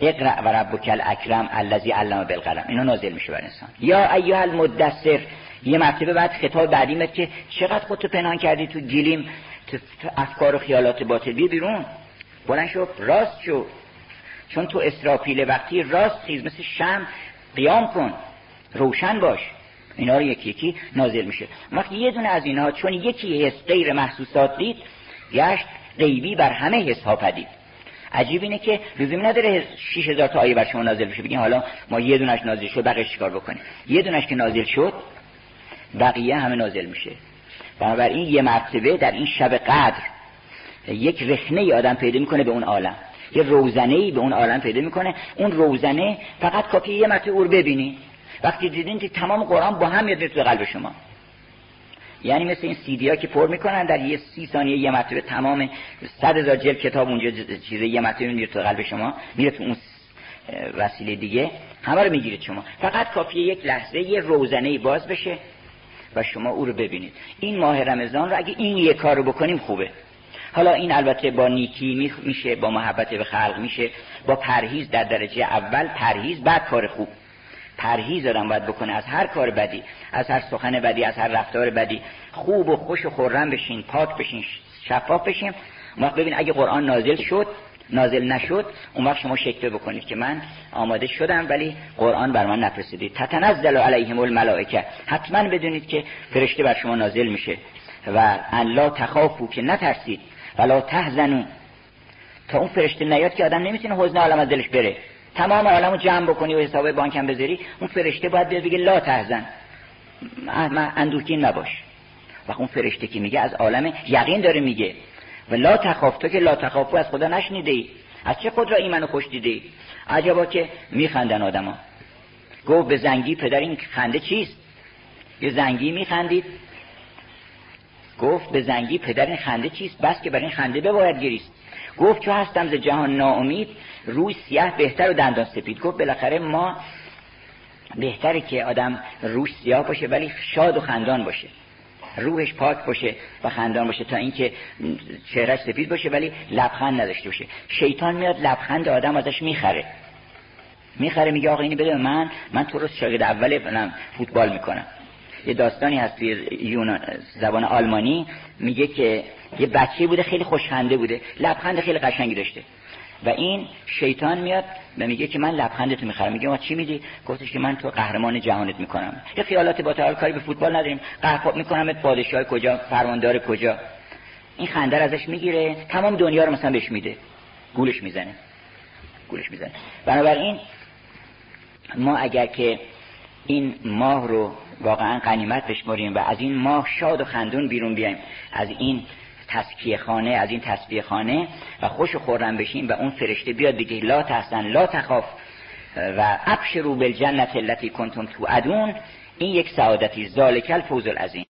اقرع و ربک الاکرم الذی علم بالقلم. اینا نازل میشه بر انسان. یا ایها المدثر یه مرتبه بعد خطاب بعدیمت که چقدر خودتو پنهان کردی تو گیلیم تو افکار و خیالات باطل. بی بیرون. بلند شو راست شو. چون تو اسرافیل وقتی راست خیز مثل شم قیام کن. روشن باش. اینا رو یکی یکی نازل میشه. وقتی یه دونه از اینها چون یکی حس غیر محسوسات دید گشت غیبی بر همه حس ها پدید. عجیب اینه که لزومی نداره 6000 تا آیه بر شما نازل بشه. بگیم حالا ما یه دونش نازل شد بقیه چیکار بکنیم؟ یه دونش که نازل شد بقیه همه نازل میشه. بنابراین یه مرتبه در این شب قدر یک رخنه ای آدم پیدا می‌کنه به اون عالم. یه روزنه ای به اون عالم پیدا می‌کنه. اون روزنه فقط کافی یه مرتبه او ببینی. وقتی دیدین که تمام قرآن با هم میاد تو قلب شما. یعنی مثل این سیدی ها که پر می‌کنن در یه سی ثانیه یه مرتبه تمام صد هزار جلد کتاب اونجا چیزه یه مرتبه میره تو قلب شما میره تو اون وسیله دیگه همه رو می‌گیرید شما. فقط کافیه یک لحظه یه روزنه باز بشه و شما او رو ببینید. این ماه رمضان رو اگه این یه کار رو بکنیم خوبه. حالا این البته با نیکی میشه با محبت به خلق میشه با پرهیز در درجه اول پرهیز بعد کار خوب. پرهیز آدم باید بکنه. از هر کار بدی از هر سخن بدی از هر رفتار بدی خوب و خوش و خورم بشین پاک بشین شفاف بشین. وقت ببین اگه قرآن نازل شد نازل نشد اون وقت شما شکل بکنید که من آماده شدم ولی قرآن بر من نفرستید تتنزل علیهم الملائکه. حتما بدونید که فرشته بر شما نازل میشه. و ان لا تخافو که نترسید. ولا تحزنو تا اون فرشته نیاد که آدم نمی‌تونه حزن عالم از دلش بره. تمام عالمو جمع بکنی و حساب بانک هم بذاری اون فرشته باید بیاد بگه لا تحزن. اندوکین نباش. و اون فرشته که میگه از عالم یقین داره میگه. و لا تخاف تو که لا تخافو از خدا نشنیده ای از چه خود را ایمن خوش دیده ای عجبا که میخندن آدما. گفت به زنگی پدر این خنده چیست؟ یه زنگی میخندید. گفت به زنگی پدر این خنده چیست؟ بس که برای این خنده بباید گریست. گفت چون هستم ز جهان ناامید روی سیاه بهتر و دندان سپید. گفت بالاخره ما بهتره که آدم روش سیاه باشه ولی شاد و خندان باشه. روحش پاک باشه و خندان باشه تا اینکه چهرش سفید باشه ولی لبخند نداشته باشه. شیطان میاد لبخند آدم ازش می‌خره. می‌خره میگه آقا اینی بده من من تو رو شاگرد اول فوتبال می‌کنم. یه داستانی هست توی زبان آلمانی میگه که یه بچه بوده خیلی خوشخنده بوده لبخند خیلی قشنگی داشته. و این شیطان میاد و میگه که من لبخندت می‌خرم. میگه ما چی میدی گفتش که من تو قهرمان جهانت می‌کنم. یه خیالات با کاری به فوتبال نداریم. قهرمان می‌کنم پادشاه کجا؟ فرماندار کجا؟ این خنده ازش می‌گیره تمام دنیا رو مثلا بهش میده. گولش می‌زنه. گولش می‌زنه. بنابراین ما اگر که این ماه رو واقعا قنیمت بشمریم و از این ماه شاد و خندون بیرون بیایم از این تسکیه خانه از این تسبیه خانه و خوش و خورم بشیم و اون فرشته بیاد بگه لا تحسن لا تخاف و ابشرو بالجنت التي کنتم تو ادون این یک سعادتی ذالک الفوز العظیم.